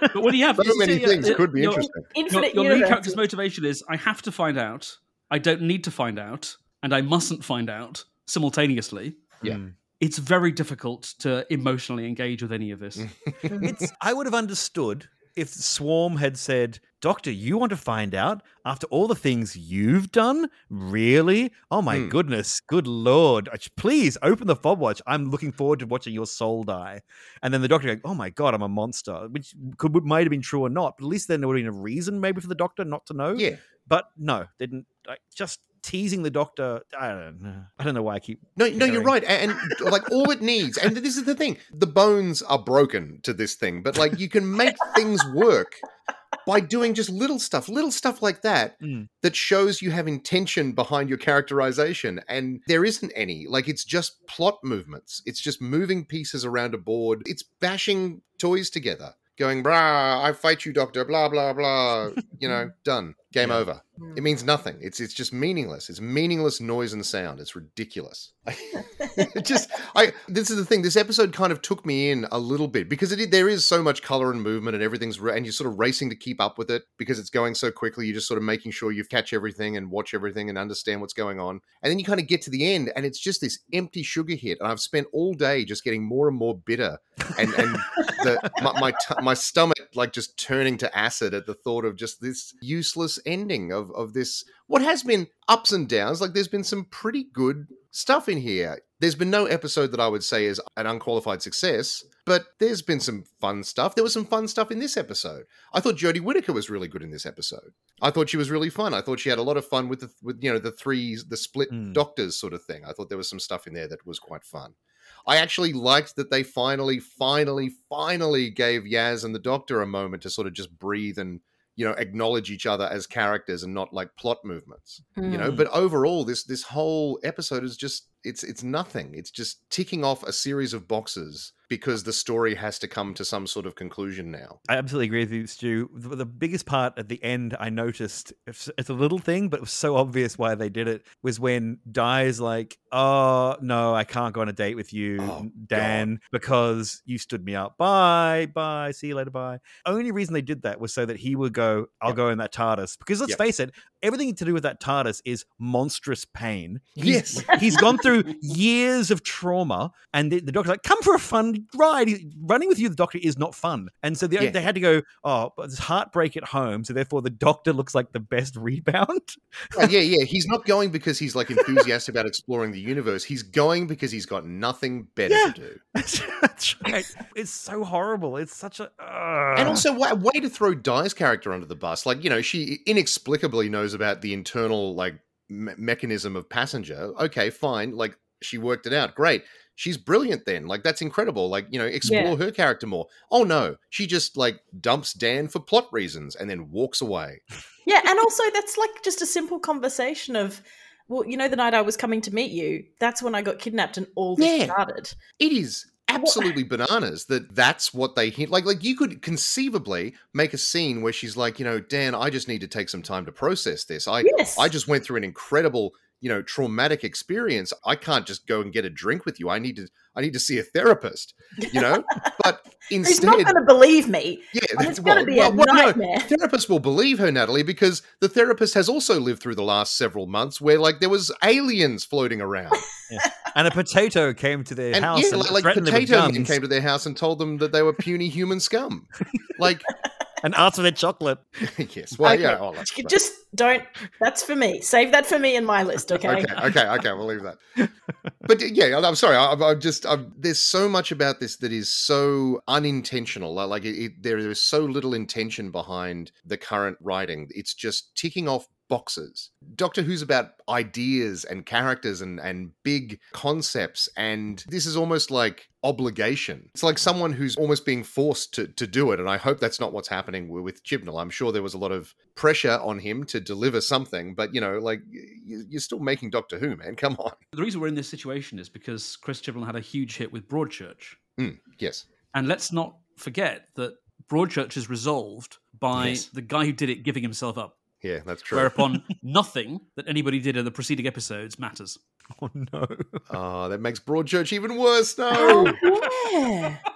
But what do you have so you many see, uh, things uh, could be your- interesting. Your, infinite your lead universes. character's motivation is I have to find out, I don't need to find out, and I mustn't find out simultaneously. Yeah. Hmm. It's very difficult to emotionally engage with any of this. (laughs) It's I would have understood if Swarm had said, Doctor, you want to find out after all the things you've done? Really? Oh my Hmm. goodness. Good lord. Please open the fob watch. I'm looking forward to watching your soul die. And then the doctor going, Oh my god, I'm a monster. Which could might have been true or not, but at least then there would have been a reason maybe for the doctor not to know. Yeah. But no, didn't like just teasing the doctor. I don't know. I don't know why I keep No, no, you're right. And, and, (laughs) like all it needs, and this is the thing: the bones are broken to this thing, but like you can make (laughs) things work by doing just little stuff, little stuff like that Mm. that shows you have intention behind your characterization. And there isn't any. Like it's just plot movements. It's just moving pieces around a board. It's bashing toys together. Going, brah, I fight you, doctor, blah, blah, blah. You know, (laughs) done. Game Yeah. over. It means hmm. nothing. It's it's just meaningless. It's meaningless noise and sound. It's ridiculous. it (laughs) (laughs) just I this is the thing. This episode kind of took me in a little bit because it there is so much color and movement and everything's and you're sort of racing to keep up with it because it's going so quickly. You're just sort of making sure you catch everything and watch everything and understand what's going on. And then you kind of get to the end and it's just this empty sugar hit. And I've spent all day just getting more and more bitter and and the (laughs) my my, t- my stomach like just turning to acid at the thought of just this useless ending of of this what has been ups and downs like there's been some pretty good stuff in here. There's been no episode that i would say is an unqualified success but there's been some fun stuff. There was some fun stuff in this episode. I thought jodie whittaker was really good in this episode. I thought she was really fun. I thought she had a lot of fun with the with you know the three the split Mm. doctors sort of thing. I thought there was some stuff in there that was quite fun. I actually liked that they finally, finally, finally gave Yaz and the Doctor a moment to sort of just breathe and you know acknowledge each other as characters and not like plot movements. You know, Mm. but overall, this this whole episode is just it's it's nothing. It's just ticking off a series of boxes because the story has to come to some sort of conclusion now. I absolutely agree with you, Stu. The, the biggest part at the end I noticed, it's, it's a little thing, but it was so obvious why they did it, was when Di is like, oh, no, I can't go on a date with you, Oh, Dan, because you stood me up. Bye, bye, see you later, bye. Only reason they did that was so that he would go, I'll Yep. go in that TARDIS. Because let's Yep. face it, everything to do with that TARDIS is monstrous pain. He's- Yes. he's gone through (laughs) years of trauma, and the, the doctor's like, "Come for a fun ride." He- Running with you, the doctor, is not fun, and so they, Yeah. they had to go. Oh, but there's heartbreak at home, so therefore the doctor looks like the best rebound. Right, yeah, yeah. (laughs) He's not going because he's like enthusiastic about exploring the universe. He's going because he's got nothing better Yeah. to do. (laughs) That's right. It's so horrible. It's such a. And also, a way to throw Di's character under the bus. Like, you know, she inexplicably knows about the internal, like, me- mechanism of passenger. Okay, fine. Like, she worked it out. Great. She's brilliant then. Like, that's incredible. Like, you know, explore her character more. Oh, no. She just, like, dumps Dan for plot reasons and then walks away. Yeah, and also that's like just a simple conversation of, well, you know, the night I was coming to meet you, that's when I got kidnapped and all this Yeah. started. It is absolutely bananas that that's what they hint like like you could conceivably make a scene where she's like you know dan i just need to take some time to process this i yes. I just went through an incredible, you know, traumatic experience. I can't just go and get a drink with you. I need to I need to see a therapist, you know? (laughs) But instead He's not going to believe me. yeah, oh, and that's- it's gonna be a no, nightmare. therapist will believe her, Natalie, because the therapist has also lived through the last several months where like there was aliens floating around. and a potato came to their and house yeah, and like, like threatened them with potato came to their house and told them that they were puny human scum. Like and asked for their chocolate. (laughs) yes. Well, Okay. yeah, oh, that's You. Just don't. That's for me. Save that for me in my list, okay? okay, okay, okay, we'll leave that. but uh, yeah, I'm sorry. I, I just i there's so much about this that is so unintentional. Like it, it, there is so little intention behind the current writing. It's just ticking off boxes. Doctor Who's about ideas and characters and, and big concepts, and this is almost like obligation. It's like someone who's almost being forced to, to do it, and I hope that's not what's happening with Chibnall. I'm sure there was a lot of pressure on him to deliver something, but you know, like you're still making Doctor Who, man. (laughs) Come on. The reason we're in this situation is because Chris Chibnall had a huge hit with Broadchurch. Mm, yes. And let's not forget that Broadchurch is resolved by Yes. the guy who did it giving himself up. Yeah, that's true. Whereupon (laughs) nothing that anybody did in the preceding episodes matters. (laughs) Oh no. Oh, that makes Broadchurch even worse. No. Oh, yeah. (laughs)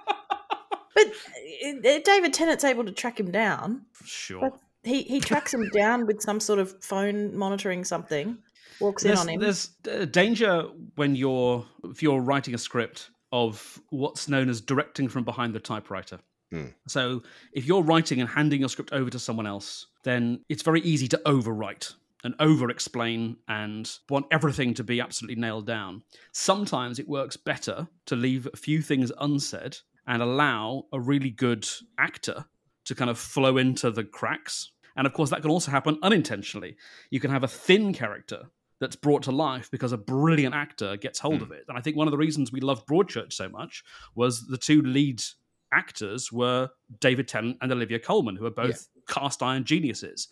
But uh, David Tennant's able to track him down. Sure. But he, he tracks him down with some sort of phone monitoring something. Walks in on him. there's uh, danger when you're if you're writing a script of what's known as directing from behind the typewriter. Hmm. So if you're writing and handing your script over to someone else, then it's very easy to overwrite and over explain and want everything to be absolutely nailed down. Sometimes it works better to leave a few things unsaid and allow a really good actor to kind of flow into the cracks. And of course, that can also happen unintentionally. You can have a thin character that's brought to life because a brilliant actor gets hold of it. And I think one of the reasons we loved Broadchurch so much was the two lead actors were David Tennant and Olivia Colman, who are both cast iron geniuses.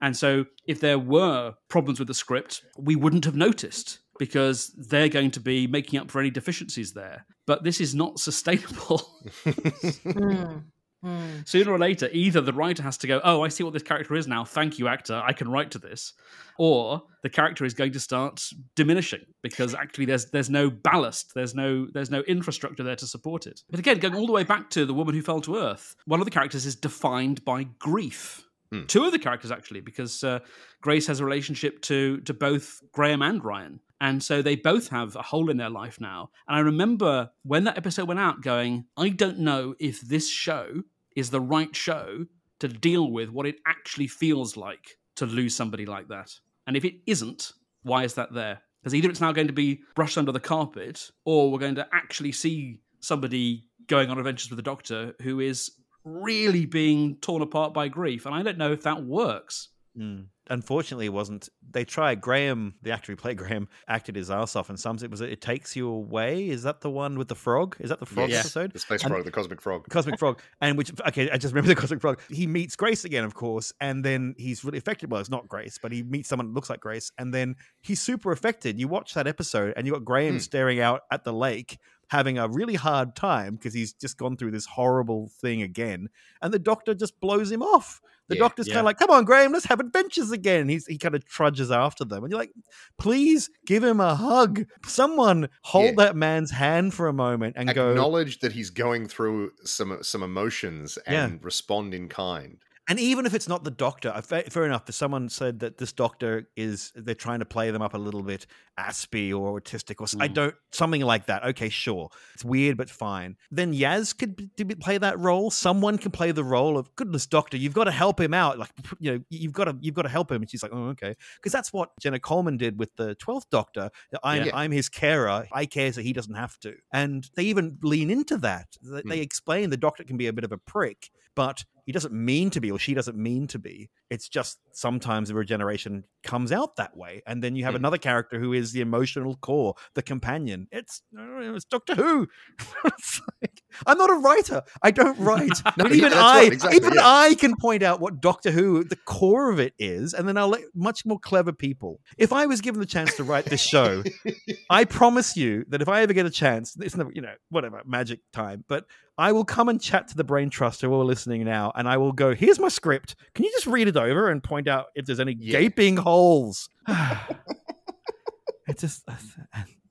And so, if there were problems with the script, we wouldn't have noticed because they're going to be making up for any deficiencies there. But this is not (laughs) sustainable. Mm, mm. Sooner or later, either the writer has to go, Oh, I see what this character is now. Thank you, actor. I can write to this. Or the character is going to start diminishing because actually there's there's no ballast, there's no there's no infrastructure there to support it. But again, going all the way back to the woman who fell to earth, one of the characters is defined by grief. Hmm. Two of the characters actually, because uh, Grace has a relationship to to both Graham and Ryan, and so they both have a hole in their life now. And I remember when that episode went out, going, I don't know if this show is the right show to deal with what it actually feels like to lose somebody like that. And if it isn't, why is that there? Because either it's now going to be brushed under the carpet, or we're going to actually see somebody going on adventures with the Doctor who is really being torn apart by grief. And I don't know if that works. Mm. Unfortunately, it wasn't. They tried. Graham, the actor who played Graham, acted his ass off, and some it was it takes you away. Is that the one with the frog? Is that the frog Yes. episode? The space And- frog, the cosmic frog. Cosmic Frog, and which okay, I just remember the Cosmic Frog. He meets Grace again, of course, and then he's really affected. Well, it's not Grace, but he meets someone that looks like Grace, and then he's super affected. You watch that episode, and you got Graham Hmm. staring out at the lake, having a really hard time because he's just gone through this horrible thing again, and the Doctor just blows him off. The Yeah, Doctor's yeah. kind of like, "Come on, Graham, let's have adventures again." He's he kind of trudges after them, and you're like, "Please give him a hug. Someone hold that man's hand for a moment and go." Acknowledge that he's going through some some emotions and respond in kind. And even if it's not the doctor, uh, fair enough. If someone said that this doctor is, they're trying to play them up a little bit aspy or autistic or s- I Mm. don't, something like that. Okay, sure. It's weird, but fine. Then Yaz could play that role. Someone can play the role of, goodness, doctor, you've got to help him out. Like, you know, you've got to, you've got to help him. And she's like, oh, okay. Because that's what Jenna Coleman did with the 12th doctor. I'm, Yeah. I'm his carer. I care so he doesn't have to. And they even lean into that. They, they explain the doctor can be a bit of a prick, but he doesn't mean to be or she doesn't mean to be. It's just sometimes the regeneration comes out that way. And then you have Hmm. another character who is the emotional core, the companion. It's, uh, it's Doctor Who. (laughs) It's like, I'm not a writer. I don't write. (laughs) No, but even that's I, right, exactly, even yeah. I can point out what Doctor Who, the core of it is, and then I'll let much more clever people. If I was given the chance to write this show, (laughs) I promise you that if I ever get a chance, it's never, you know, whatever, magic time, but I will come and chat to the Brain Trust who are listening now, and I will go, here's my script. Can you just read it over and point out if there's any Yeah. gaping holes? (sighs) (sighs) it just,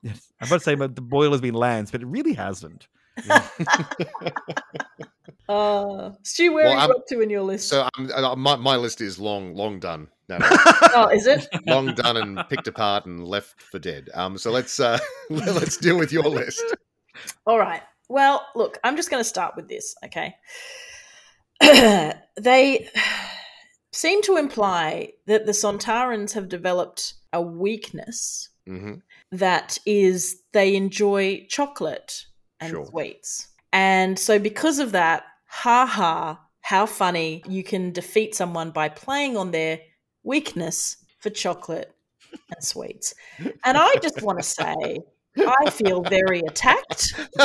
yes. I'm about to say but the boiler's been lands, but it really hasn't. (laughs) Uh, Stu, where Well, are I'm- up to in your list? So um, uh, my my list is long long done. No, no. (laughs) oh, is it? (laughs) long done and picked apart and left for dead. Um, so let's uh, let's deal with your list. All right. Well, look, I'm just going to start with this, okay? (clears throat) they seem to imply that the Sontarans have developed a weakness hmm that is they enjoy chocolate and Sure. sweets. And so because of that, ha ha, how funny you can defeat someone by playing on their weakness for chocolate and sweets. And I just want to say I feel very attacked. (laughs)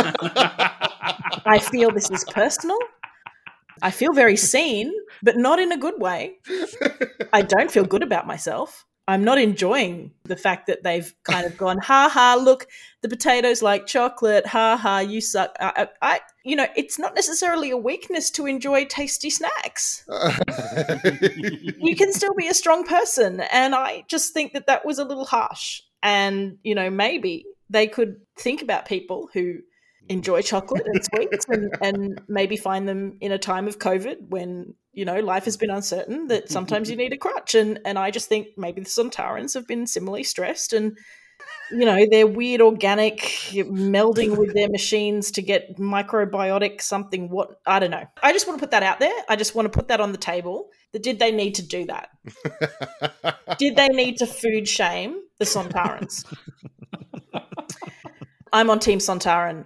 I feel this is personal. I feel very seen, but not in a good way. (laughs) I don't feel good about myself. I'm not enjoying the fact that they've kind of gone, ha ha, look, the potatoes like chocolate, ha ha, you suck. I, I, I- you know, it's not necessarily a weakness to enjoy tasty snacks. (laughs) You can still be a strong person. And I just think that that was a little harsh. And, you know, maybe they could think about people who enjoy chocolate and sweets and, and maybe find them in a time of COVID when, you know, life has been uncertain that (laughs) sometimes you need a crutch. And and I just think maybe the Sontarans have been similarly stressed and you know, their weird organic melding with their machines to get microbiotic something what I don't know. I just want to put that out there. I just want to put that on the table. That did they need to do that? (laughs) Did they need to food shame the Sontarans? (laughs) I'm on Team Sontaran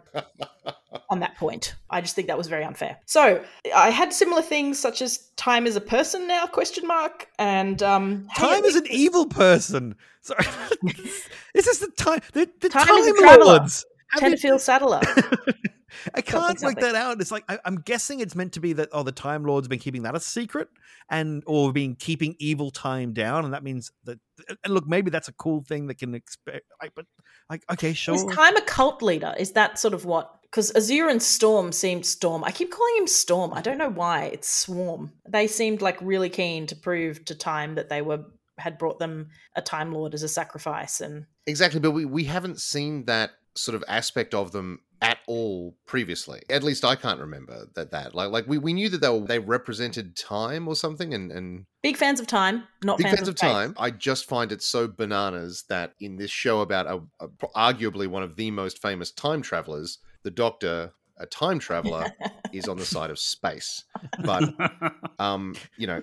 on that point. I just think that was very unfair. So I had similar things such as time is a person now question mark and um Time at is an evil person. Sorry. is (laughs) (laughs) this is the time. The, the Time time, is a traveller. lords. Tenfield Saddler. (laughs) I (laughs) can't work something. that out. It's like I, I'm guessing it's meant to be that oh, the Time Lords have been keeping that a secret, and or been keeping evil time down, and that means that. And look, maybe that's a cool thing that can expect. Like, but like, okay, sure. Is time a cult leader? Is that sort of what? Because Azure and Storm seemed Storm. I keep calling him Storm. I don't know why. It's Swarm. They seemed like really keen to prove to Time that they were had brought them a Time Lord as a sacrifice. And Exactly, but we, we haven't seen that sort of aspect of them at all previously. At least I can't remember that that like like we, we knew that they were, they represented time or something and and big fans of time, not big fans, fans of time. I just find it so bananas that in this show about a, a, arguably one of the most famous time travelers, the Doctor, a time traveler, (laughs) is on the side of space. But (laughs) um you know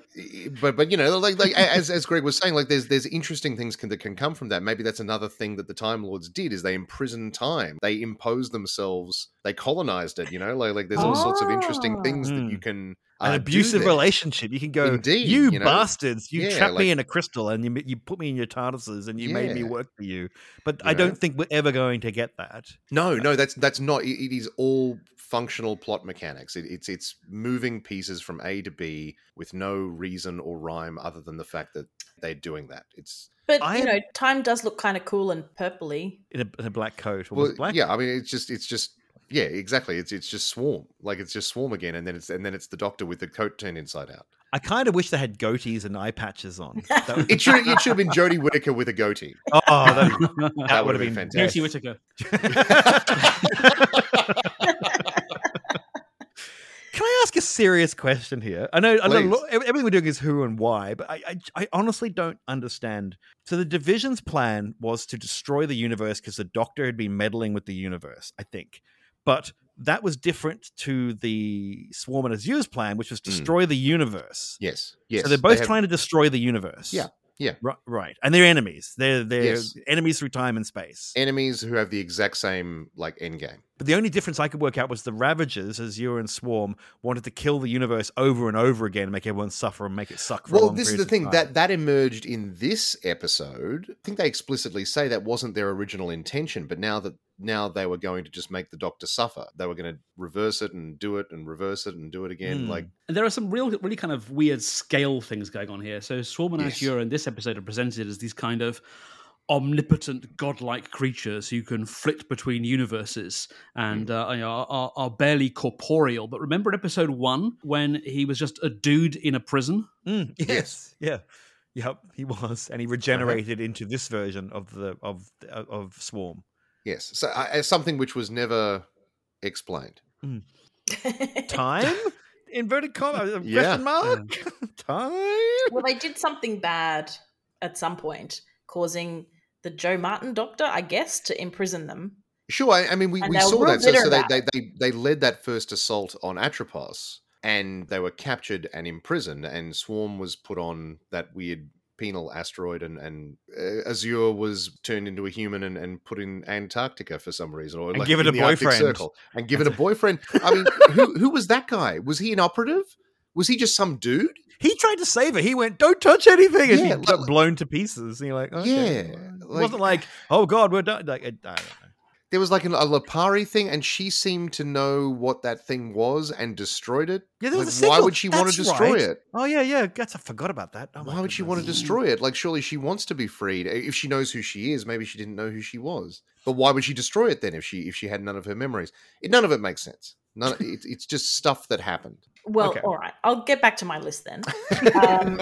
but but you know like like as as greg was saying like there's there's interesting things can, that can come from that maybe that's another thing that the time lords did is they imprisoned time they imposed themselves they colonized it you know like like there's all sorts of interesting things that you Mm. can An uh, abusive relationship. You can go, Indeed, you, you know? bastards! You Yeah, trapped me in a crystal, and you you put me in your TARDISes, and you made me work for you. But You I know? don't think we're ever going to get that. no no that's that's not it, it is all functional plot mechanics it, it's it's moving pieces from a to b with no reason or rhyme other than the fact that they're doing that it's But I you am- know, time does look kind of cool and purpley. In a, in a black coat. Or well black? yeah i mean it's just it's just yeah exactly it's it's just swarm like it's just swarm again and then it's and then it's the doctor with the coat turned inside out I kind of wish they had goatees and eye patches on. Would, it should it should have been Jodie Whittaker with a goatee (laughs) oh, (laughs) that, that would would have been been fantastic Whittaker. (laughs) Can I ask a serious question here? I know, I know everything we're doing is who and why, but I, I, I honestly don't understand. So the division's plan was to destroy the universe because the Doctor had been meddling with the universe, I think. But that was different to the Swarm and Azure's plan, which was Mm. destroy the universe. yes yes so they're they both have- trying to destroy the universe. Yeah, yeah. Right, right. And they're enemies. They're they're Yes. enemies through time and space. enemies who have the exact same like end game But the only difference I could work out was the Ravagers, as Azure and Swarm, wanted to kill the universe over and over again and make everyone suffer and make it suck for a well long this is the thing that that emerged in this episode i think they explicitly say that wasn't their original intention but now that now they were going to just make the doctor suffer they were going to reverse it and do it and reverse it and do it again Hmm. like And there are some real, really kind of weird scale things going on here. So Swarm and Yes. Azure in this episode are presented as these kind of omnipotent, godlike creatures who can flit between universes and uh, you are, are barely corporeal. But remember in episode one when he was just a dude in a prison? Mm, yes. Yes. Yeah. Yep, he was, and he Uh-huh. regenerated into this version of the of of Swarm. yes so uh, something which was never explained (laughs) Time inverted comma Yeah. question mark (laughs) time. well, they did something bad at some point, causing the Jo Martin Doctor, I guess, to imprison them. Sure, I, I mean we, we saw that. So, so they, about they, they they led that first assault on Atropos, and they were captured and imprisoned, and Swarm was put on that weird penal asteroid, and and uh, Azure was turned into a human and, and put in Antarctica for some reason, or And like give it a boyfriend. Circle, and give it a boyfriend. I mean, (laughs) who who was that guy? Was he an operative? Was he just some dude? He tried to save her. He went, "Don't touch anything," and Yeah, he got like- blown to pieces. And you're like, okay. Yeah, it like- wasn't like, "Oh God, we're done." Like, I, I don't know. There was like an, a Lupari thing, and she seemed to know what that thing was and destroyed it. Yeah, there was Like, a why would she want to That's destroy right. it? Oh yeah, yeah. Guess I forgot about that. Oh, my Why would she want to goodness. destroy it? Like, surely she wants to be freed. If she knows who she is, maybe she didn't know who she was. But why would she destroy it then if she if she had none of her memories? It, none of it makes sense. None. (laughs) It, it's just stuff that happened. Well, Okay. all right. I'll get back to my list then. (laughs) Um,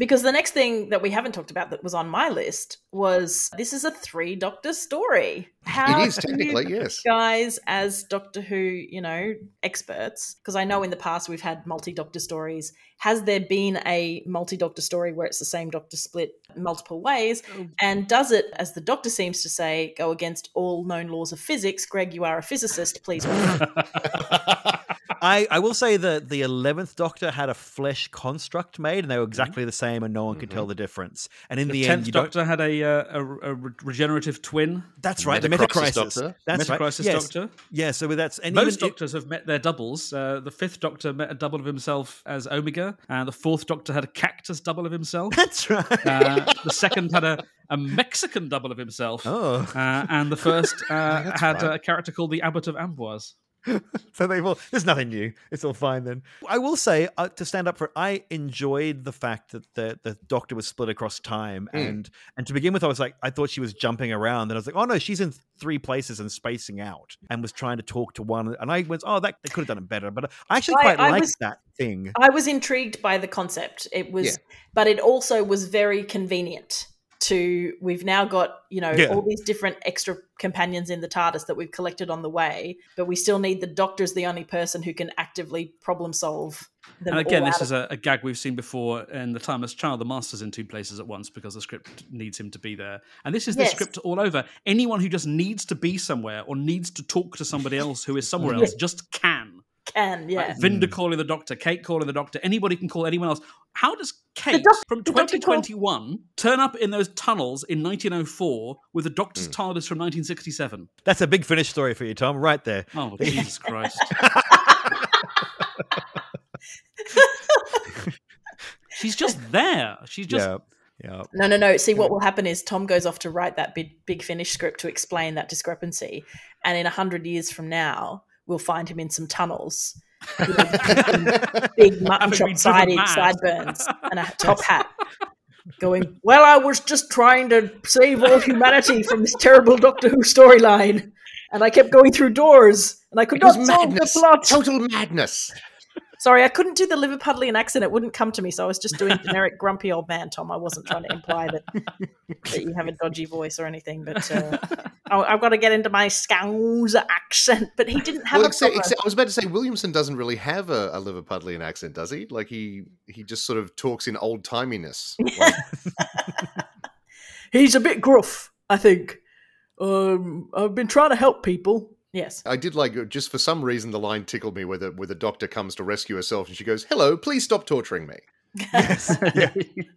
because the next thing that we haven't talked about that was on my list was this is a three doctor story. How it is technically yes. guys as Doctor Who, you know, experts, because I know in the past we've had multi-doctor stories. Has there been a multi-doctor story where it's the same doctor split multiple ways? And does it, as the doctor seems to say, go against all known laws of physics? Greg, you are a physicist. Please. (laughs) I, I will say that the eleventh Doctor had a flesh construct made, and they were Mm-hmm. exactly the same, and no one could tell the difference. And in the, The end, tenth you don't. Doctor had a, uh, a, a regenerative twin. That's right, the Metacrisis Metacrisis. Doctor. That's right. Metacrisis Yes. Yeah, so that's and Most even, doctors have met their doubles. Uh, the fifth Doctor met a double of himself as Omega, and the fourth Doctor had a cactus double of himself. That's right. Uh, the second had a, a Mexican double of himself. oh, Uh, and the first (laughs) uh, That's had right. a character called the Abbot of Amboise. (laughs) so they've all. There's nothing new. It's all fine then. I will say uh, to stand up for. I enjoyed the fact that the the Doctor was split across time, Mm. and and to begin with, I was like, I thought she was jumping around, and I was like, oh no, she's in three places and spacing out, and was trying to talk to one, and I went, oh, that they could have done it better, but I actually I- quite I liked was- that thing. I was intrigued by the concept. It was, Yeah. but it also was very convenient. To we've now got you know Yeah. all these different extra companions in the TARDIS that we've collected on the way, but we still need the Doctor's the only person who can actively problem solve. Them And again, this is a, a gag we've seen before in The Timeless Child. The Master's in two places at once because the script needs him to be there. And this is the Yes. script all over. Anyone who just needs to be somewhere or needs to talk to somebody else who is somewhere (laughs) else just can. Can yeah. Like Vinder calling the doctor, Kate calling the doctor, anybody can call anyone else. How does Kate doc- from the doctor called- 2021 turn up in those tunnels in 1904 with the doctor's Mm. TARDIS from 1967? That's a big finish story for you, Tom. Right there. Oh, Jesus Christ. (laughs) She's just there. She's just yeah, yeah. No, no, no. See, what will happen is Tom goes off to write that big, big finish script to explain that discrepancy, and in a hundred years from now, we'll find him in some tunnels, (laughs) you know, big mutton Having chop been driven side mad. sideburns and a (laughs) top hat, going. Well, I was just trying to save all humanity from this terrible Doctor Who storyline, and I kept going through doors, and I could it not solve the plot. Total madness. Sorry, I couldn't do the Liverpudlian accent. It wouldn't come to me, so I was just doing generic grumpy old man, Tom. I wasn't trying to imply that, that you have a dodgy voice or anything, but uh, I, I've got to get into my Scouse accent. But he didn't have Well, a except, except I was about to say Williamson doesn't really have a, a Liverpudlian accent, does he? Like he he just sort of talks in old timiness. Like, (laughs) He's a bit gruff, I think. Um, I've been trying to help people. Yes. I did like uh, just for some reason the line tickled me where the where the doctor comes to rescue herself and she goes, "Hello, please stop torturing me." Yes. (laughs) yeah.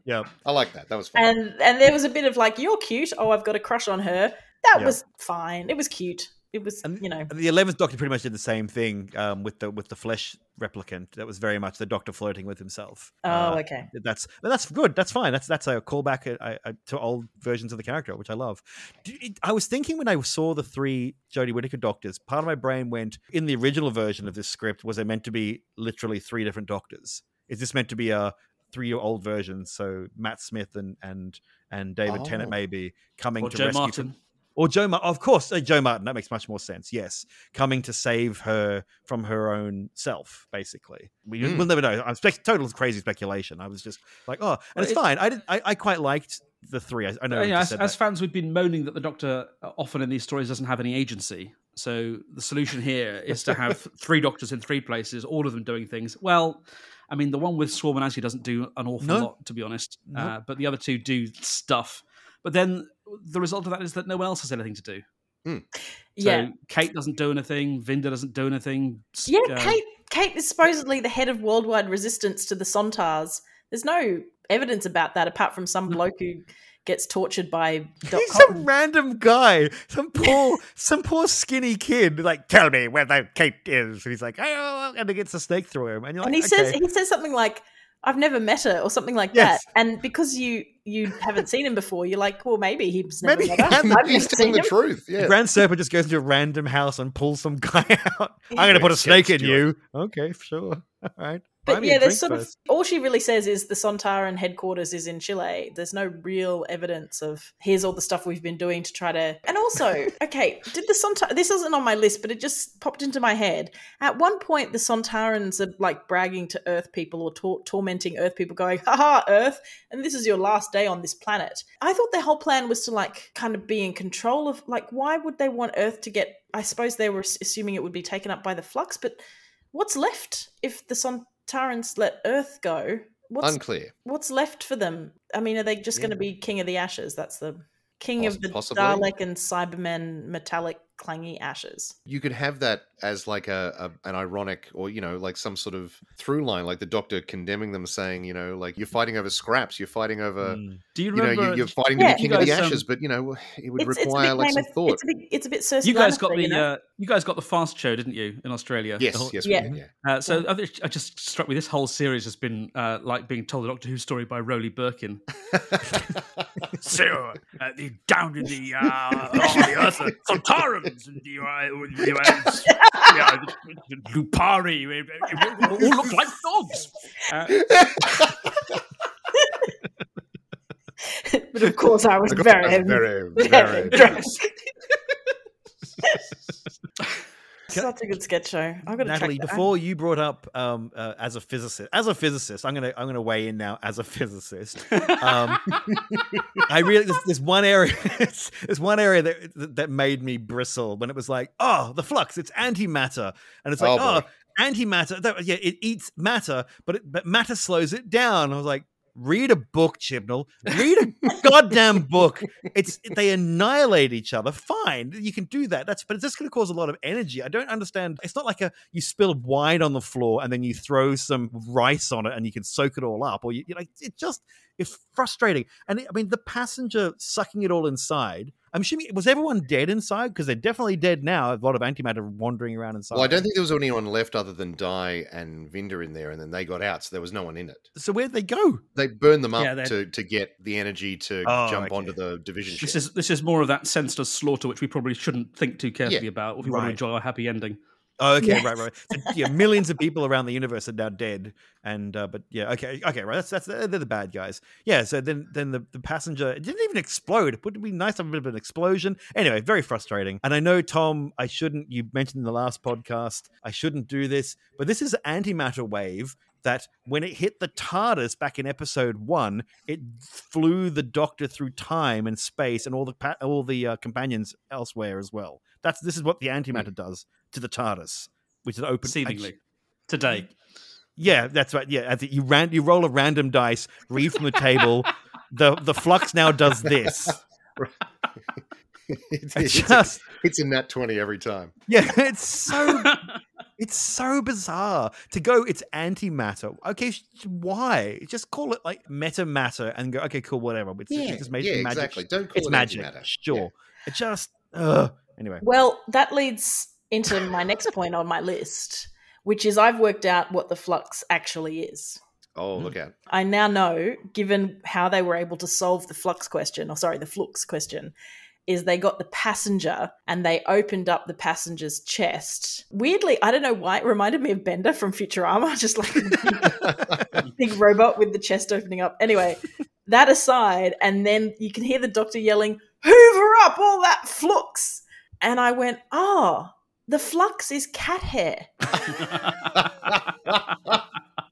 yeah. I like that. That was fun. And and there was a bit of like, you're cute. Oh, I've got a crush on her. That Yeah. was fine. It was cute. It was, And- you know. And the eleventh Doctor pretty much did the same thing um, with the with the flesh replicant. That was very much the Doctor flirting with himself. Oh, Uh, okay. That's but that's good. That's fine. That's that's a callback uh, uh, to old versions of the character, which I love. I was thinking when I saw the three Jodie Whittaker Doctors, part of my brain went in the original version of this script. Was it meant to be literally three different Doctors? Is this meant to be a three year old version? So Matt Smith and and and David Tennant Oh. maybe coming or to Joe rescue Martin. Or Jo Martin. Of course, uh, Jo Martin. That makes much more sense. Yes, coming to save her from her own self, basically. We, Mm. We'll never know. I'm spec- total crazy speculation. I was just like, oh, and Well, it's it- fine. I did. I, I quite liked the three. I, I know. Yeah, as, as fans, we've been moaning that the Doctor uh, often in these stories doesn't have any agency. So the solution here is to have (laughs) three Doctors in three places, all of them doing things. Well, I mean, the one with Swarm and Azzy doesn't do an awful No. lot, to be honest. No. Uh, but the other two do stuff. But then the result of that is that no one else has anything to do. So yeah. Kate doesn't do anything. Vinder doesn't do anything. Yeah, uh, Kate. Kate is supposedly the head of worldwide resistance to the Sontars. There's no evidence about that apart from some bloke who gets tortured by Doc He's Cotton. some random guy, some poor, some poor skinny kid. Like, tell me where the Kate is. And he's like, oh, and he gets a snake through him, and you're like, and he okay. says he says something like I've never met her or something like Yes. that. And because you you haven't seen him before, you're like, well, maybe he's never Maybe met her. he I've He's never telling the him. truth. Yeah. Grand Serpent just goes into a random house and pulls some guy (laughs) out. I'm going to put a snake in you. Okay, sure. (laughs) All right. But yeah, there's sort of all she really says is the Sontaran headquarters is in Chile. There's no real evidence of here's all the stuff we've been doing to try to. And also, (laughs) okay, did the Sontar? This isn't on my list, but it just popped into my head. At one point, the Sontarans are like bragging to Earth people or tor- tormenting Earth people, going, "Haha, Earth, and this is your last day on this planet." I thought their whole plan was to like kind of be in control of like why would they want Earth to get? I suppose they were assuming it would be taken up by the flux, but what's left if the Sontarans let Earth go? What's Unclear. what's left for them? I mean, are they just going to be king of the ashes? That's the king Poss- of the possibly. Dalek and Cybermen metallic clangy ashes. You could have that as like a, a an ironic, or you know, like some sort of through line, like the Doctor condemning them, saying, you know, like you're fighting over scraps, you're fighting over, Mm. Do you you know, remember? you, you're fighting Yeah. to be king of the guys, um, ashes, but you know, it would It's, it's a require bit like some of- thought. It's a bit, it's a bit Cersei you guys got the you know? uh, you guys got the fast show, didn't you, in Australia? yes, whole- yes, Yeah. we did, yeah. Uh, so I, I just struck me. This whole series has been uh, like being told the Doctor Who story by Rowley Birkin. (laughs) (laughs) so uh, the, down in the uh, on the Earth, Sontarans and the, uh, the, uh, (laughs) yeah, the, the Lupari, all look like dogs. Uh, (laughs) but of course, I was very, very, (laughs) very very drunk. (laughs) Such a good sketch show. I've got to Natalie, before you brought up um, uh, as a physicist, as a physicist, I'm gonna I'm gonna weigh in now as a physicist. Um, I really there's, there's one area (laughs) there's one area that that made me bristle when it was like, oh, the flux, it's antimatter, and it's like, Oh, oh, antimatter. That, yeah, it eats matter, but it, but matter slows it down. I was like. Read a book, Chibnall. Read a goddamn book. It's they annihilate each other. Fine, you can do that. That's but it's just going to cause a lot of energy. I don't understand. It's not like a you spill wine on the floor and then you throw some rice on it and you can soak it all up, or you, you like it just it's frustrating. And it- I mean, the passenger sucking it all inside. I'm assuming was everyone dead inside because they're definitely dead now. A lot of antimatter wandering around inside. Well, I don't think there was anyone left other than Di and Vinder in there, and then they got out, so there was no one in it. So where'd they go? They burned them up Yeah, to, to get the energy to Oh, jump okay. onto the division this ship. is this is more of that senseless slaughter, which we probably shouldn't think too carefully about if we want to enjoy a happy ending. Oh, okay, Yes. right, right. So, yeah, millions of people around the universe are now dead, and uh, but yeah, okay, okay, right. That's that's they're the bad guys. Yeah. So then then the, the passenger it didn't even explode. It would be nice to have a bit of an explosion. Anyway, very frustrating. And I know Tom, I shouldn't. You mentioned in the last podcast I shouldn't do this, but this is antimatter wave that when it hit the TARDIS back in episode one, it flew the Doctor through time and space and all the pa- all the uh, companions elsewhere as well. That's this is what the antimatter does to the TARDIS, which is open. Seemingly today. Yeah, that's right. Yeah, you ran you roll a random dice, read from the table. the The flux now does this. (laughs) it's, I it's, a, just it's a nat 20 every time. yeah, (laughs) it's so it's so bizarre to go. It's antimatter. Okay, sh- why? Just call it like meta matter and go. Okay, cool, whatever. It's, it just makes yeah, magic. exactly. Don't call It's it magic, antimatter. sure. Yeah. It just ugh. anyway. Well, that leads into my next point on my list, which is I've worked out what the flux actually is. Oh, Mm. look out. I now know, given how they were able to solve the flux question, or sorry, the flux question, is they got the passenger and they opened up the passenger's chest. Weirdly, I don't know why it reminded me of Bender from Futurama, (laughs) just like a big, (laughs) big robot with the chest opening up. Anyway, that aside, and then you can hear the doctor yelling, Hoover up all that flux. And I went, oh, the flux is cat hair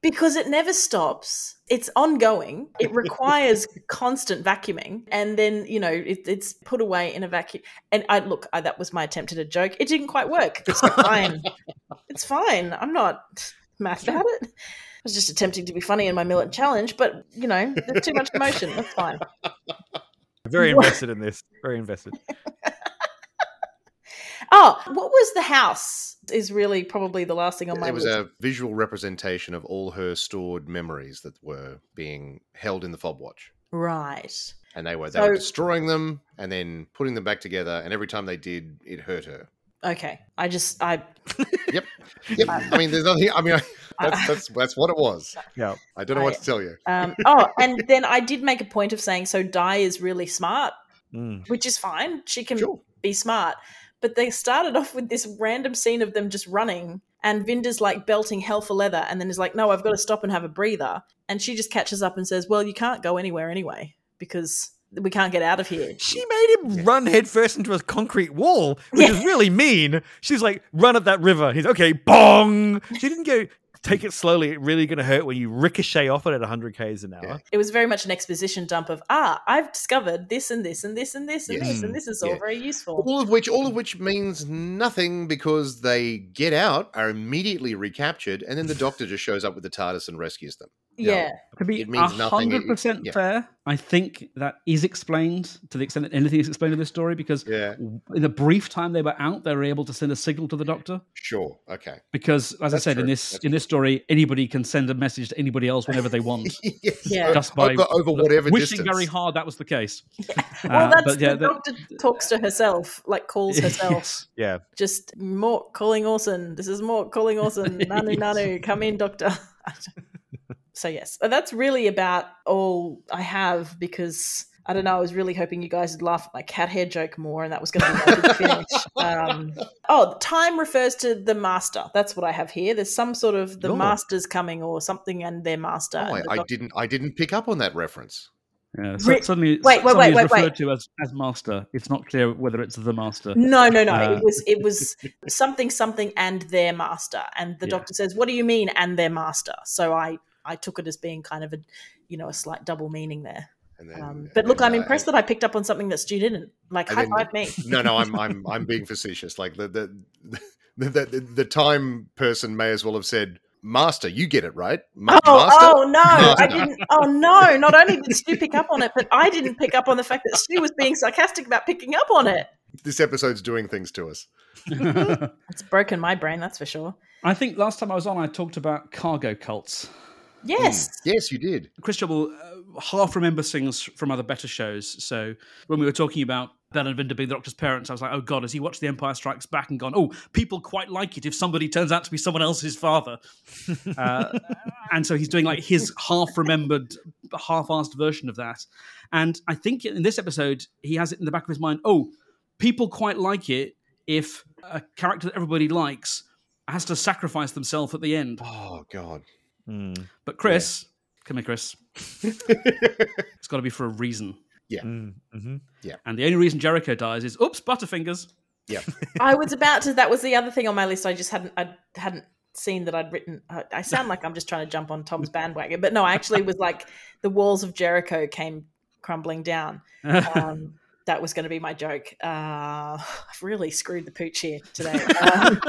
because it never stops. It's ongoing. It requires constant vacuuming, and then you know it, it's put away in a vacuum. And I look, I, that was my attempt at a joke. It didn't quite work. It's fine. it's fine. I'm not mad about it. I was just attempting to be funny in my millet challenge, but you know, there's too much emotion. That's fine. Very invested in this. Very invested. (laughs) Oh, what was the house? Is really probably the last thing on my It was list. a visual representation of all her stored memories that were being held in the fob watch. right. And they were they So- were destroying them and then putting them back together. And every time they did, it hurt her. Okay. I just I (laughs) Yep. Yep. I mean, there's nothing. I mean, I, that's, (laughs) that's that's what it was. Yeah. I don't know what I- to tell you. um oh, and then I did make a point of saying so Di is really smart, Mm. which is fine. She can Sure. be smart. But they started off with this random scene of them just running and Vinder's like belting hell for leather and then is like, No, I've got to stop and have a breather. And she just catches up and says, Well, you can't go anywhere anyway, because we can't get out of here. She made him run headfirst into a concrete wall, which is really mean. She's like, run up that river. He's okay, bong. (laughs) She didn't go, take it slowly. It really going to hurt when you ricochet off it at 100 k's an hour. Yeah. It was very much an exposition dump of ah, I've discovered this and this and this and this and Yes. this and this is all Yeah. very useful. All of which, all of which means nothing because they get out, are immediately recaptured, and then the Doctor just shows up with the TARDIS and rescues them. Yeah. To be It means nothing. It- hundred percent yeah. fair, I think that is explained to the extent that anything is explained in this story because Yeah, in the brief time they were out, they were able to send a signal to the Doctor. sure, okay. Because, as I That's said, in this That's in this story, anybody can send a message to anybody else whenever they want, (laughs) Yes, Yeah. just by over, over whatever wishing distance. very hard that was the case. (laughs) Well, Uh, that's but yeah, the that- doctor talks to herself, like calls (laughs) herself. Yes. Yeah. Just Mork calling Orson. This is Mork calling Orson. Nanu, Yes. Nanu, come in, doctor. So yes, that's really about all I have because I don't know. I was really hoping you guys would laugh at my cat hair joke more, and that was going to be my big (laughs) finish. Um, oh, time refers to the master. That's what I have here. There's some sort of the Oh. master's coming or something, and their master. Oh, and the I, I doc- didn't. I didn't pick up on that reference. Yeah, so Ri- suddenly, wait, wait, suddenly wait, it's wait, referred wait. to as, as master. It's not clear whether it's the master. No, no, no. Uh, it was it was (laughs) something something and their master. And the Yeah. doctor says, "What do you mean and their master?" So I I took it as being kind of a you know a slight double meaning there. And then, Um, and but look, then, I'm uh, impressed that I picked up on something that Stu didn't. Like high then- five me. (laughs) no, no, I'm I'm I'm being facetious. Like the the the, the, the, the time person may as well have said, "Master, you get it right." Ma- Oh, master? oh no! I didn't. Oh no! Not only did Stu pick up on it, but I didn't pick up on the fact that Stu was being sarcastic about picking up on it. This episode's doing things to us. (laughs) It's broken my brain, that's for sure. I think last time I was on, I talked about cargo cults. Yes. Yes, you did. Christian will uh, half remember things from other better shows. So when we were talking about Bel and Vinder being the Doctor's parents, I was like, oh God, has he watched The Empire Strikes Back and gone, oh, people quite like it if somebody turns out to be someone else's father? (laughs) uh, and so he's doing like his half remembered, half assed version of that. And I think in this episode, he has it in the back of his mind, oh, people quite like it if a character that everybody likes has to sacrifice themselves at the end. Oh God. Mm. But Chris, come here, Chris. (laughs) it's got to be for a reason. Mm. hmm And the only reason Jericho dies is, oops, Butterfingers. Yeah. (laughs) I was about to. That was the other thing on my list. I just hadn't. I hadn't seen that I'd written. I, I sound like I'm just trying to jump on Tom's (laughs) bandwagon, but no, I actually was like the walls of Jericho came crumbling down. Um, that was going to be my joke. Uh, I've really screwed the pooch here today. Um,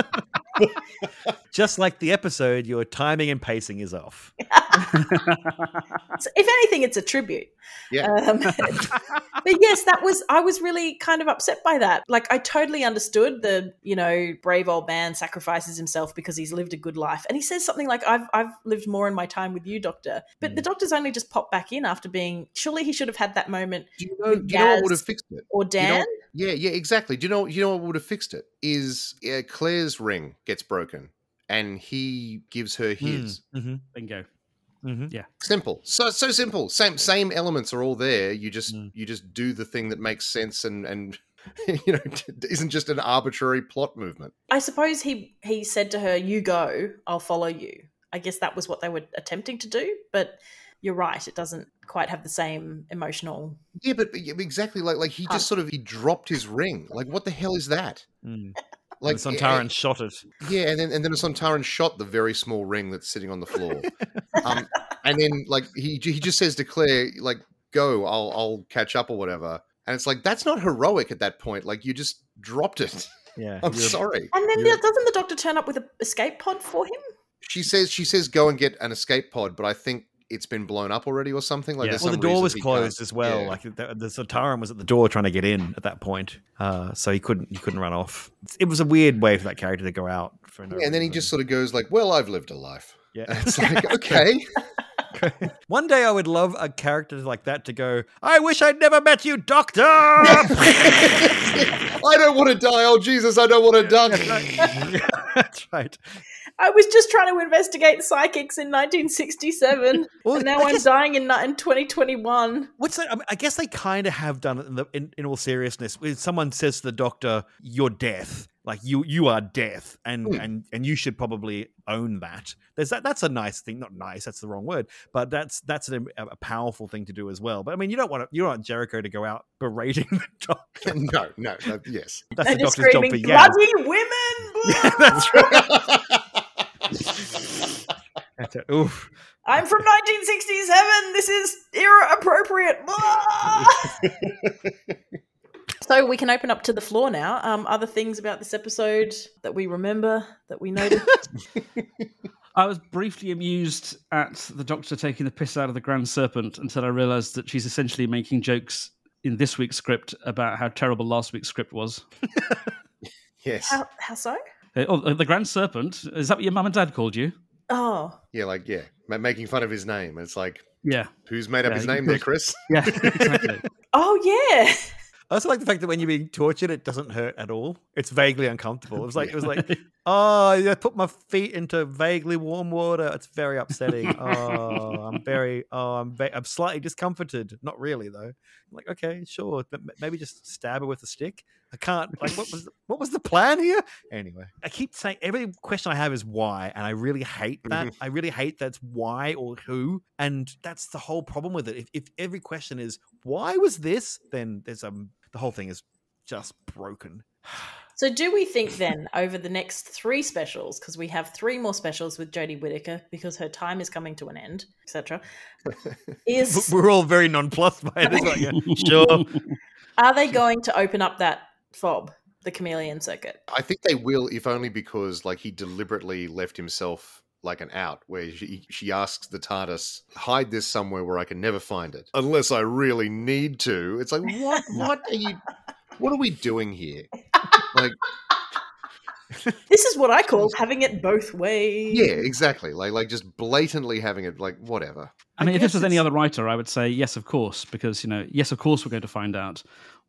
Just like the episode, your timing and pacing is off. (laughs) (laughs) so if anything, it's a tribute. Yeah. Um, (laughs) but yes, that was I was really kind of upset by that. Like I totally understood the you know brave old man sacrifices himself because he's lived a good life, and he says something like I've I've lived more in my time with you, Doctor. But the Doctor's only just popped back in after being. Surely he should have had that moment. Do you know? Do you know what would have fixed it? Or Do you know- Dan. yeah, yeah, exactly. Do you know? You know what would have fixed it? Is uh, Claire's ring gets broken, and he gives her his. Mm-hmm. Bingo. hmm Simple. So so simple. Same same elements are all there. You just Mm. you just do the thing that makes sense and and (laughs) you know (laughs) isn't just an arbitrary plot movement. I suppose he he said to her, "You go, I'll follow you." I guess that was what they were attempting to do, but you're right; it doesn't quite have the same emotional. Yeah, but yeah, exactly like like he Huh. just sort of he dropped his ring. Like what the hell is that? Mm. Like Like Sontaran shot it. Yeah, and then and then Sontaran shot the very small ring that's sitting on the floor. um, and then like he he just says to Claire, like, "Go, I'll I'll catch up or whatever." And it's like that's not heroic at that point. Like you just dropped it. Yeah. (laughs) I'm sorry. And then Yeah. doesn't the Doctor turn up with an escape pod for him? She says she says go and get an escape pod, but I think it's been blown up already or something. Like Yeah. there's Well, the door was closed as well. yeah. Like the, the Sontaran was at the door trying to get in at that point, uh, so he couldn't he couldn't run off. It was a weird way for that character to go out. For no Yeah, and then he just sort of goes like, "Well, I've lived a life." yeah. And (laughs) it's like, okay, (laughs) One day I would love a character like that to go. I wish I'd never met you, Doctor. (laughs) I don't want to die. Oh Jesus, I don't want to die. That's right. I was just trying to investigate psychics in 1967, (laughs) Well, and now I I'm dying in, in 2021. What's that? I, mean, I guess they kind of have done it in, the, in, in all seriousness. When someone says to the doctor, "You're death," like you you are death, and Hmm. and and you should probably own that. There's that. That's a nice thing. Not nice. That's the wrong word. But that's that's a, a powerful thing to do as well. But I mean, you don't want to, you don't want Jericho to go out berating (laughs) the doctor. (laughs) no, no, no, yes. That's and the just doctor's job screaming, for Yaz. bloody women! Yeah, that's right. That's it. Oof. I'm from 1967. This is era appropriate. (laughs) so we can open up to the floor now. Um, other things about this episode that we remember that we noted. (laughs) I was briefly amused at the Doctor taking the piss out of the Grand Serpent until I realised that she's essentially making jokes in this week's script about how terrible last week's script was. (laughs) yes. how, how so? Uh, Oh, uh, the Grand Serpent is that what your mum and dad called you? Oh, Yeah, like yeah, ma- making fun of his name. It's like, Yeah, who's made up Yeah, his name there, Chris? (laughs) yeah, exactly. (laughs) oh yeah. I also like the fact that when you're being tortured, it doesn't hurt at all. It's vaguely uncomfortable. It was like it was like, (laughs) oh, I put my feet into vaguely warm water. It's very upsetting. Oh, I'm very, oh, I'm, va- I'm slightly discomforted. Not really though. I'm like, okay, sure, but m- maybe just stab her with a stick. I can't. Like, what was (laughs) what was the plan here? Anyway, I keep saying every question I have is why, and I really hate that. I really hate that's why or who, and that's the whole problem with it. If, if every question is why was this, then there's um the whole thing is just broken. (sighs) So do we think then over the next three specials, because we have three more specials with Jodie Whittaker because her time is coming to an end, etc. (laughs) Is We're all very nonplussed by this? Like, yeah, (laughs) sure. are they going to open up that fob, the chameleon circuit? I think they will, if only because like he deliberately left himself like an out, where she she asks the TARDIS, hide this somewhere where I can never find it, unless I really need to. It's like what (laughs) what are you what are we doing here? Like (laughs) This is what I call (laughs) having it both ways. yeah, exactly. Like like just blatantly having it like whatever. I mean, if guess this was any other writer, I would say yes, of course, because you know, yes, of course, we're going to find out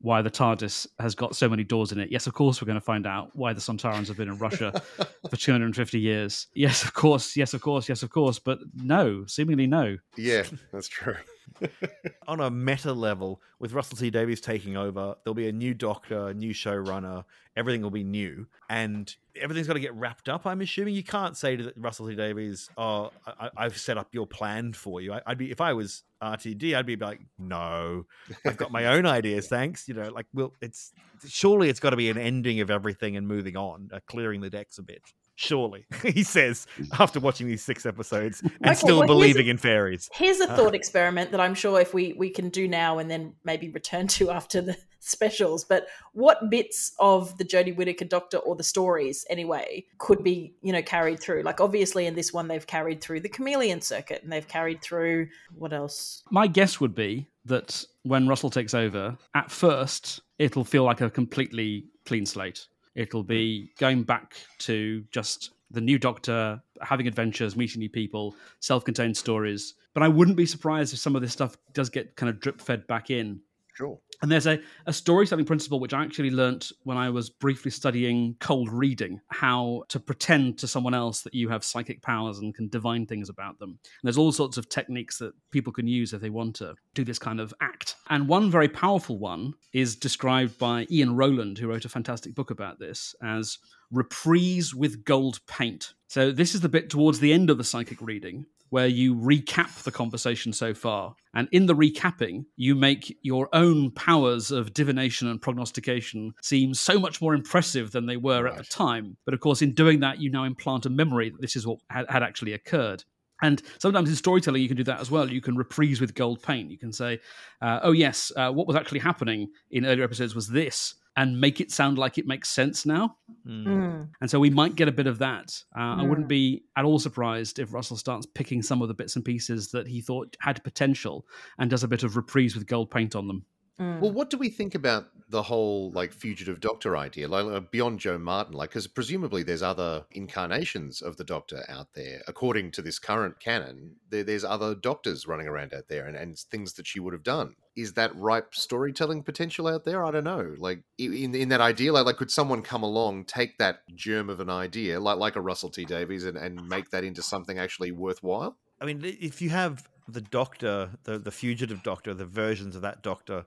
why the TARDIS has got so many doors in it. Yes, of course, we're going to find out why the Sontarans have been in Russia (laughs) for 250 years. Yes, of course, yes, of course, yes, of course, but no, seemingly no. Yeah, that's true. (laughs) On a meta level, with Russell T Davies taking over, there'll be a new doctor, a new showrunner. Everything will be new, and everything's got to get wrapped up. I'm assuming you can't say to Russell T Davies, "Oh, I, I've set up your plan for you." I, I'd be if I was RTD, I'd be like, "No, I've got my own ideas, thanks." You know, like, well, it's surely it's got to be an ending of everything and moving on, uh, clearing the decks a bit. Surely, (laughs) he says after watching these six episodes and Okay, still well, here's a- believing in fairies. Here's a Ah. thought experiment that I'm sure if we we can do now and then maybe return to after the (laughs) specials. But what bits of the Jodie Whittaker Doctor or the stories anyway could be you know carried through? Like obviously in this one they've carried through the chameleon circuit and they've carried through what else? My guess would be that when Russell takes over, at first, it'll feel like a completely clean slate. It'll be going back to just the new doctor, having adventures, meeting new people, self contained stories. But I wouldn't be surprised if some of this stuff does get kind of drip fed back in. Sure. And there's a, a storytelling principle which I actually learnt when I was briefly studying cold reading, how to pretend to someone else that you have psychic powers and can divine things about them. And there's all sorts of techniques that people can use if they want to do this kind of act. And one very powerful one is described by Ian Rowland, who wrote a fantastic book about this, as reprise with gold paint. So this is the bit towards the end of the psychic reading where you recap the conversation so far. And in the recapping, you make your own powers of divination and prognostication seem so much more impressive than they were at the time. But of course, in doing that, you now implant a memory that this is what had, had actually occurred. And sometimes in storytelling, you can do that as well. You can reprise with gold paint. You can say, uh, oh, yes, uh, what was actually happening in earlier episodes was this. And make it sound like it makes sense now. Mm. Mm. And so we might get a bit of that. Uh, I wouldn't Mm. be at all surprised if Russell starts picking some of the bits and pieces that he thought had potential and does a bit of reprise with gold paint on them. Mm. Well, what do we think about the whole like fugitive doctor idea, like uh, beyond Jo Martin? Like, because presumably there's other incarnations of the Doctor out there. According to this current canon, there, there's other doctors running around out there, and, and things that she would have done. Is that ripe storytelling potential out there? I don't know. Like in in that idea, like, like could someone come along, take that germ of an idea, like like a Russell T Davies, and, and make that into something actually worthwhile? I mean, if you have the Doctor, the the fugitive Doctor, the versions of that Doctor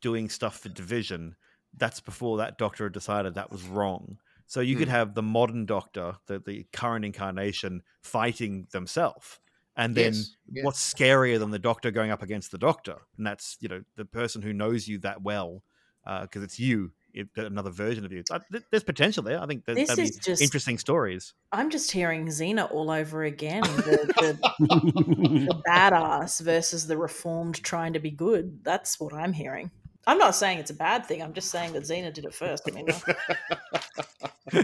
doing stuff for Division, that's before that Doctor had decided that was wrong. So you could Hmm. have the modern Doctor, the the current incarnation, fighting themselves, and then Yes, yeah. what's scarier than the Doctor going up against the Doctor? And that's you know the person who knows you that well, because it's you, another version of you. There's potential there. I think that, This is just- interesting stories. I'm just hearing Xena all over again. The, the, (laughs) the badass versus the reformed trying to be good. That's what I'm hearing. I'm not saying it's a bad thing. I'm just saying that Xena did it first. I mean,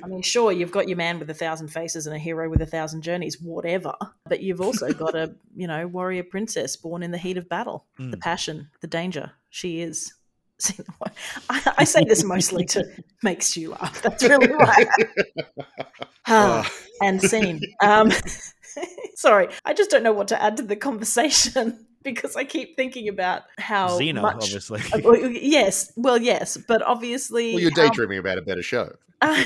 I mean, sure, you've got your man with a thousand faces and a hero with a thousand journeys, whatever. But you've also got a, you know, warrior princess born in the heat of battle, the Mm. passion, the danger. She is. (laughs) I, I say this mostly to make Stu laugh. That's really why. (laughs) Ah, and scene. Um, (laughs) sorry, I just don't know what to add to the conversation because I keep thinking about how Xena, much. obviously. Uh, yes, well, yes, but obviously, Well, you're how- daydreaming about a better show. uh,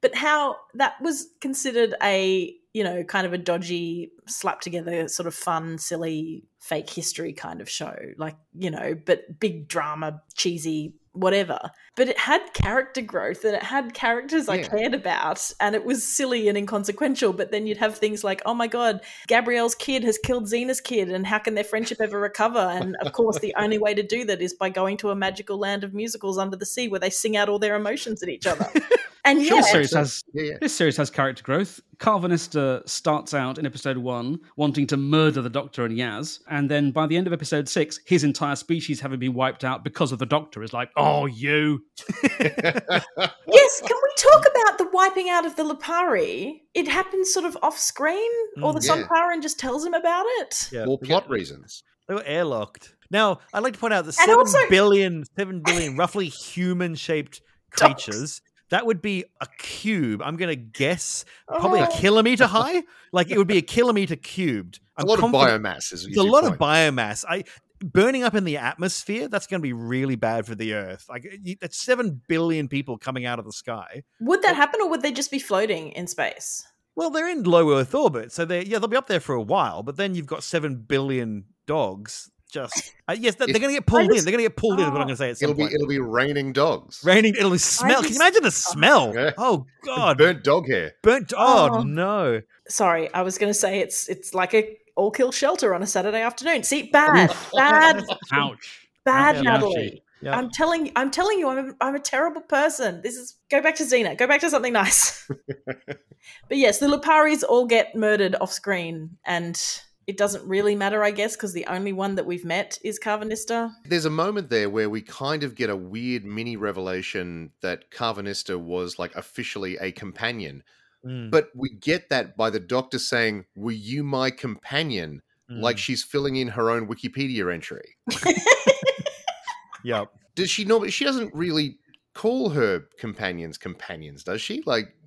but how that was considered a you know kind of a dodgy slap together sort of fun silly fake history kind of show. Like you know but big drama cheesy whatever. But it had character growth and it had characters i cared about and it was silly and inconsequential but then you'd have things like oh my god gabrielle's kid has killed xena's kid and how can their friendship ever recover? And of course the only way to do that is by going to a magical land of musicals under the sea where they sing out all their emotions at each other (laughs) and Sure, yeah, series has Yeah, yeah. this series has character growth. Karvanista starts out in episode one wanting to murder the Doctor and Yaz, and then by the end of episode six, his entire species having been wiped out because of the Doctor is like, "Oh, you!" (laughs) Yes, can we talk about the wiping out of the Lupari? It happens sort of off screen, or the Mm, yeah. Sontaran just tells him about it. Yeah, More plot got- reasons. They were airlocked. Now, I'd like to point out that And seven also- billion, seven billion roughly human-shaped Dogs. creatures. That would be a cube. I'm going to guess probably a Oh. kilometer high. (laughs) Like it would be a kilometer cubed. A I'm lot confident- of biomass is, is It's a your lot of biomass. I burning up in the atmosphere. That's going to be really bad for the Earth. Like that's seven billion people coming out of the sky. Would that happen, or would they just be floating in space? Well, they're in low Earth orbit, so they yeah they'll be up there for a while. But then you've got seven billion dogs. Just uh, yes, they're, It's- going to get pulled in. They're going to get pulled in. Is what I'm going to say at some It'll be it'll be raining dogs. Raining, it'll be smell. Can you imagine the smell? Yeah. Oh God, Burnt dog hair. burnt. Oh, Oh. no, Sorry, I was going to say it's it's like a all kill shelter on a Saturday afternoon. See, bad, bad, Ouch. bad, Yeah, Natalie. Yeah. I'm telling I'm telling you, I'm a, I'm a terrible person. This is go back to Xena. Go back to something nice. (laughs) but yes, the Luparis all get murdered off screen, and it doesn't really matter, I guess, because the only one that we've met is Karvanista. There's a moment there where we kind of get a weird mini revelation that Karvanista was like officially a companion. Mm, But we get that by the doctor saying, Were you my companion? Like mm. she's filling in her own Wikipedia entry. yep. Does she normally she doesn't really call her companions companions, does she? Like No,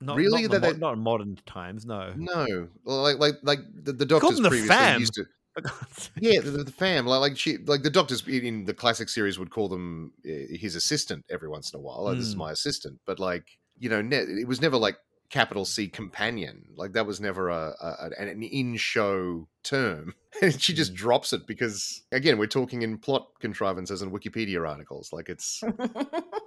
not Really? Not in, the That- mo- that- not in modern times. No. no. Like like like the, the doctors the previously fam. used to (laughs) Yeah, the, the fam, like, like she, like the doctors in- in the classic series would call them uh, his assistant every once in a while. Oh, this is Mm. my assistant, but like you know, ne- it was never like capital C companion. Like that was never a, a an- an in-show term. (laughs) And she just Mm. drops it because again, we're talking in plot contrivances and Wikipedia articles. Like it's (laughs)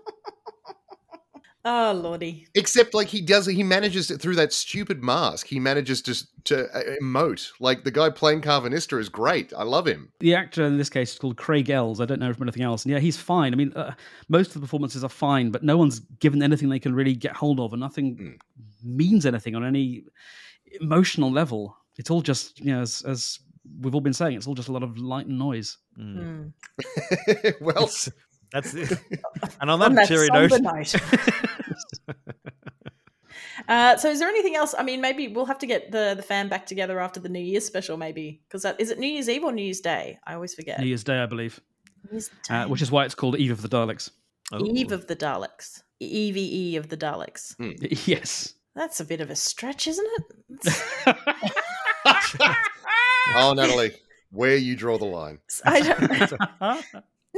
oh lordy. except like he does, he manages it through that stupid mask. He manages to to uh, emote. Like the guy playing Karvanista is great. I love him. The actor in this case is called Craig Els. I don't know from anything else. And yeah, he's fine. I mean, uh, most of the performances are fine, but no one's given anything they can really get hold of, and nothing Mm. means anything on any emotional level. It's all just, you know, as, as we've all been saying, it's all just a lot of light and noise. Mm. (laughs) Well, (laughs) That's it. (laughs) And on On that that cheery note, note. (laughs) Uh, so, is there anything else? I mean, maybe we'll have to get the the fan back together after the New Year's special, maybe because is it New Year's Eve or New Year's Day? I always forget. New Year's Day, I believe, New Year's uh, which is why it's called Eve of the Daleks. Eve of the Daleks, Eve of the Daleks. (laughs) yes. That's a bit of a stretch, isn't it? Oh, Natalie, where you draw the line. I don't.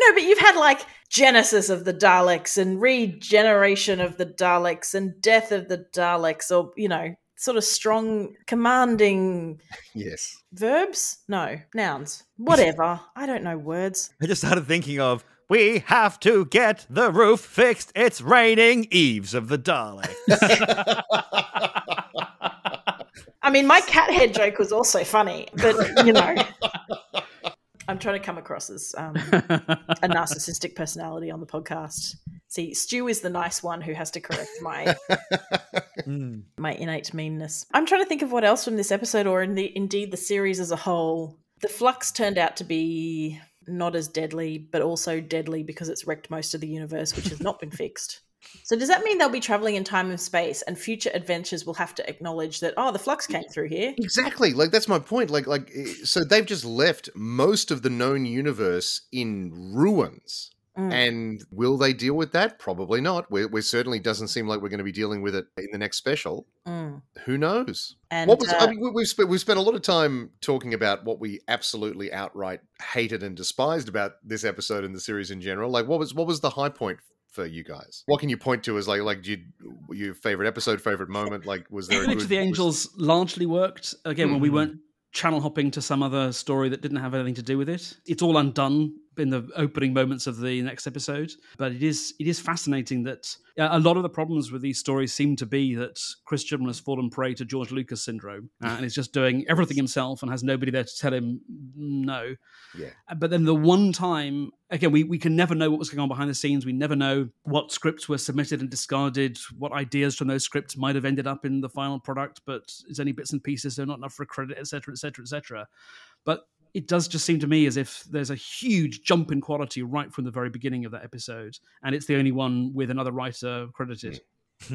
No, but you've had like Genesis of the Daleks and regeneration of the Daleks and death of the Daleks, or you know, sort of strong, commanding (laughs) Yes. verbs. No, nouns. Whatever. (laughs) I don't know words. I just started thinking of we have to get the roof fixed. It's raining eaves of the Daleks. (laughs) I mean, my cat head joke was also funny, but you know, I'm trying to come across as um, a (laughs) narcissistic personality on the podcast. See, Stu is the nice one who has to correct my Mm. my innate meanness. I'm trying to think of what else from this episode, or in the, indeed the series as a whole. The flux turned out to be not as deadly, but also deadly because it's wrecked most of the universe, which has not been fixed. So does that mean they'll be traveling in time and space, and future adventures will have to acknowledge that oh, the flux came through here? Exactly. Like that's my point. Like like eh, so they've just left most of the known universe in ruins. Mm. And will they deal with that? Probably not. We we certainly doesn't seem like we're going to be dealing with it in the next special. Mm. Who knows? And what was? uh, I mean, we- we've spent we've spent a lot of time talking about what we absolutely outright hated and despised about this episode and the series in general. Like, what was what was the high point for you guys? What can you point to as like like you, your favorite episode, favorite moment? Like, was there a Image good, of the was- Angels largely worked again when we Mhm. weren't channel hopping to some other story that didn't have anything to do with it. It's all undone in the opening moments of the next episode, but it is it is fascinating that uh, a lot of the problems with these stories seem to be that Chris Chibnall has fallen prey to George Lucas syndrome uh, and is just doing everything himself and has nobody there to tell him no. Yeah. Uh, But then the one time, again, we, we can never know what was going on behind the scenes. We never know what scripts were submitted and discarded, what ideas from those scripts might have ended up in the final product, but it's only bits and pieces, so not enough for credit, etc., etc., etc. But it does just seem to me as if there's a huge jump in quality right from the very beginning of that episode, and it's the only one with another writer credited. (laughs)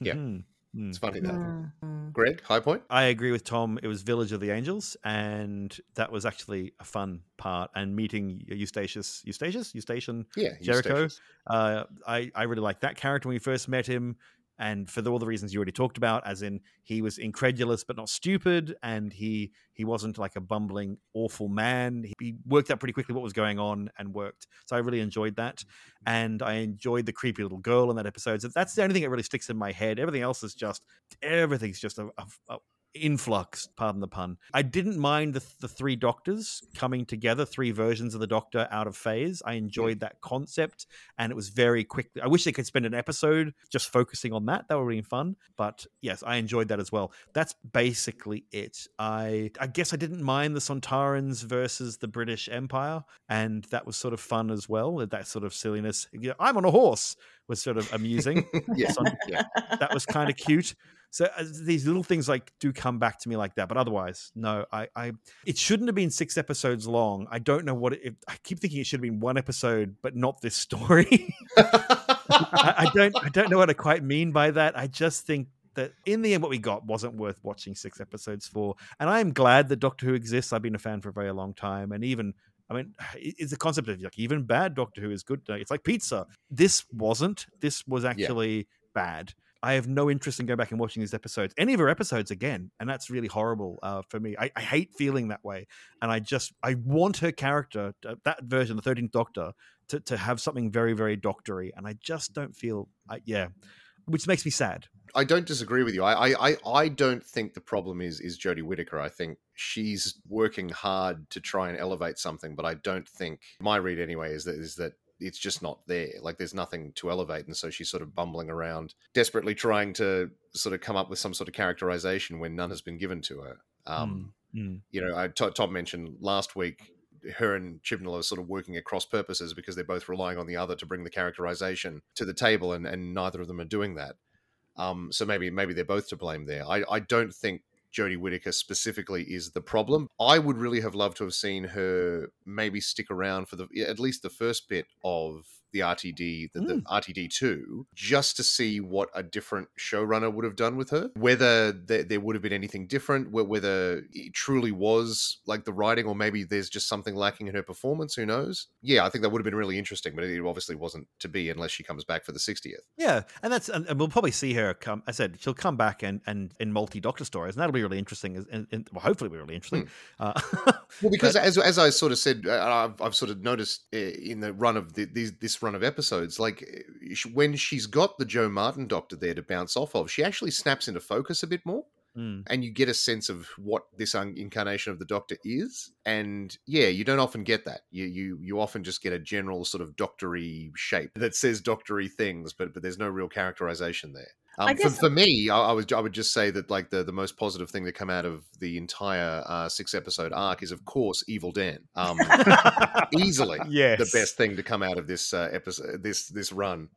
Yeah. Mm. It's funny that. mm. Greg, high point. I agree with Tom. It was Village of the Angels, and that was actually a fun part. And meeting Eustacius, Eustacius, Eustachian Yeah, Jericho. Eustacius. Uh, I I really liked that character when we first met him, and for the, all the reasons you already talked about, as in he was incredulous but not stupid, and he he wasn't like a bumbling awful man. He, he worked out pretty quickly what was going on and worked. So I really enjoyed that, and I enjoyed the creepy little girl in that episode. So that's the only thing that really sticks in my head. Everything else is just everything's just a, a, a influx pardon the pun. I didn't mind the, the three doctors coming together three versions of the doctor out of phase. I enjoyed that concept and it was very quick. I wish they could spend an episode just focusing on that. That would be fun. But yes i enjoyed that as well. That's basically it. I i guess i didn't mind the sontarans versus the british empire and that was sort of fun as well that sort of silliness. I'm on a horse was sort of amusing. (laughs) Yeah, yeah. that was kind of cute. So uh, these little things like do come back to me like that, but otherwise, no. I, I it shouldn't have been six episodes long. I don't know what it. I keep thinking it should have been one episode, but not this story. (laughs) I, I don't. I don't know what I quite mean by that. I just think that in the end, what we got wasn't worth watching six episodes for. And I am glad that Doctor Who exists. I've been a fan for a very long time, and even I mean, (sighs) it's the concept of like even bad Doctor Who is good. It's like pizza. This wasn't. This was actually bad. I have no interest in going back and watching these episodes, any of her episodes again, and that's really horrible uh, for me. I, I hate feeling that way, and I just I want her character, uh, that version, the Thirteenth Doctor, to to have something very very doctory, and I just don't feel, I, yeah, which makes me sad. I don't disagree with you. I, I, I, I don't think the problem is is Jodie Whittaker. I think she's working hard to try and elevate something, but I don't think my read anyway is that is that it's just not there. Like there's nothing to elevate, and so she's sort of bumbling around, desperately trying to sort of come up with some sort of characterization when none has been given to her. Um, Mm. you know, I, Tom mentioned last week her and Chibnall are sort of working at cross purposes because they're both relying on the other to bring the characterization to the table, and, and neither of them are doing that. Um, so maybe maybe they're both to blame there. I, I don't think Jodie Whittaker specifically is the problem. I would really have loved to have seen her maybe stick around for the at least the first bit of the RTD, the, the Mm. RTD2, just to see what a different showrunner would have done with her. Whether there, there would have been anything different, whether it truly was like the writing, or maybe there's just something lacking in her performance. Who knows? Yeah, I think that would have been really interesting, but it obviously wasn't to be unless she comes back for the 60th. Yeah, and that's and, we'll probably see her come. I said she'll come back and and in multi Doctor stories, and that'll be really interesting. And, and well, hopefully, be really interesting. Uh, (laughs) Well, because but- as as I sort of said, uh, I've, I've sort of noticed uh, in the run of the, these this run of episodes, like uh, when she's got the Jo Martin Doctor there to bounce off of, she actually snaps into focus a bit more, Mm. and you get a sense of what this incarnation of the Doctor is. And yeah, you don't often get that. You you you often just get a general sort of doctory shape that says doctory things, but but there's no real characterization there. I Um, for, guess- for me, I, I was I would just say that like the, the most positive thing that come out of the entire uh, six episode arc is of course Evil Dan. Um, easily (laughs) yes, the best thing to come out of this uh, episode this this run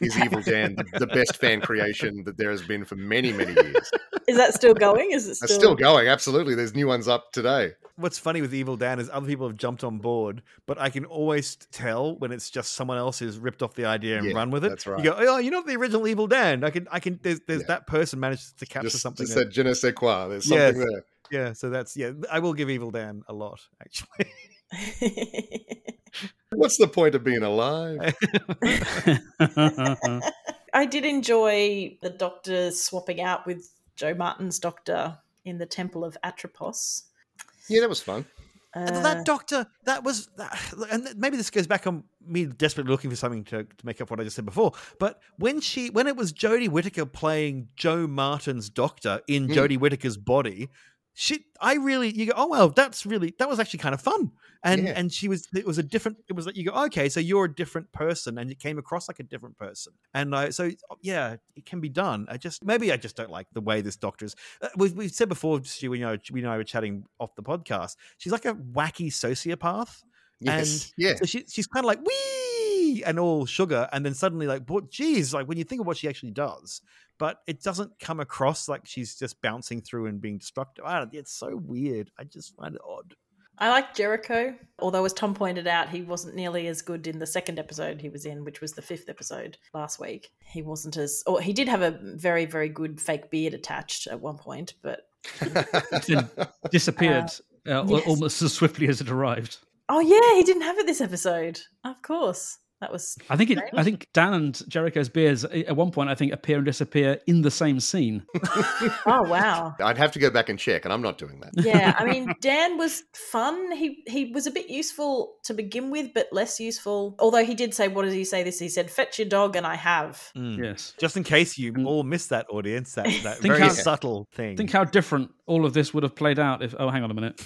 is Evil Dan, the, the best fan creation that there has been for many many years. Is that still going? Is it It's still? still going, absolutely. There's new ones up today. What's funny with Evil Dan is other people have jumped on board, but I can always tell when it's just someone else who's ripped off the idea and Yeah, run with it. that's right. You go, oh, you know the original Evil Dan. I can, I can. There's, there's Yeah. that person managed to capture Just, something. just there. said je ne sais quoi. There's Yes. something there. yeah, so that's yeah. I will give Evil Dan a lot actually. (laughs) (laughs) What's the point of being alive? (laughs) I did enjoy the doctor swapping out with Jo Martin's doctor in the Temple of Atropos. Yeah, that was fun. Uh, that doctor, that was, that, and maybe this goes back on me desperately looking for something to, to make up what I just said before. But when she, when it was Jodie Whittaker playing Jo Martin's doctor in Mm. Jodie Whittaker's body, she, I really, you go, oh well, that's really, that was actually kind of fun. And Yeah. and she was, it was a different, it was like you go, okay, so you're a different person, and it came across like a different person. And I, so yeah, it can be done. I just maybe I just don't like the way this doctor is. Uh, we've, we've said before, Stu, you know, we and I were chatting off the podcast. She's like a wacky sociopath. Yes. yeah. So she, she's kind of like wee and all sugar, and then suddenly like, but geez, like when you think of what she actually does, but it doesn't come across like she's just bouncing through and being destructive. I don't, it's so weird. I just find it odd. I like Jericho, although as Tom pointed out, he wasn't nearly as good in the second episode he was in, which was the fifth episode last week. He wasn't as, or he did have a very, very good fake beard attached at one point, but (laughs) then disappeared uh, yes. almost as swiftly as it arrived. Oh yeah, he didn't have it this episode. Of course, that was I think it. I think Dan and Jericho's beards at one point I think appear and disappear in the same scene. (laughs) oh wow. I'd have to go back and check, and I'm not doing that. yeah, I mean, (laughs) Dan was fun. He he was a bit useful to begin with, but less useful. Although he did say, "What did he say?" This he said, "Fetch your dog," and I have. Mm. Yes. Just in case you Mm. all missed that audience, that, (laughs) that Think very how- subtle thing. Think how different all of this would have played out if. Oh, hang on a minute.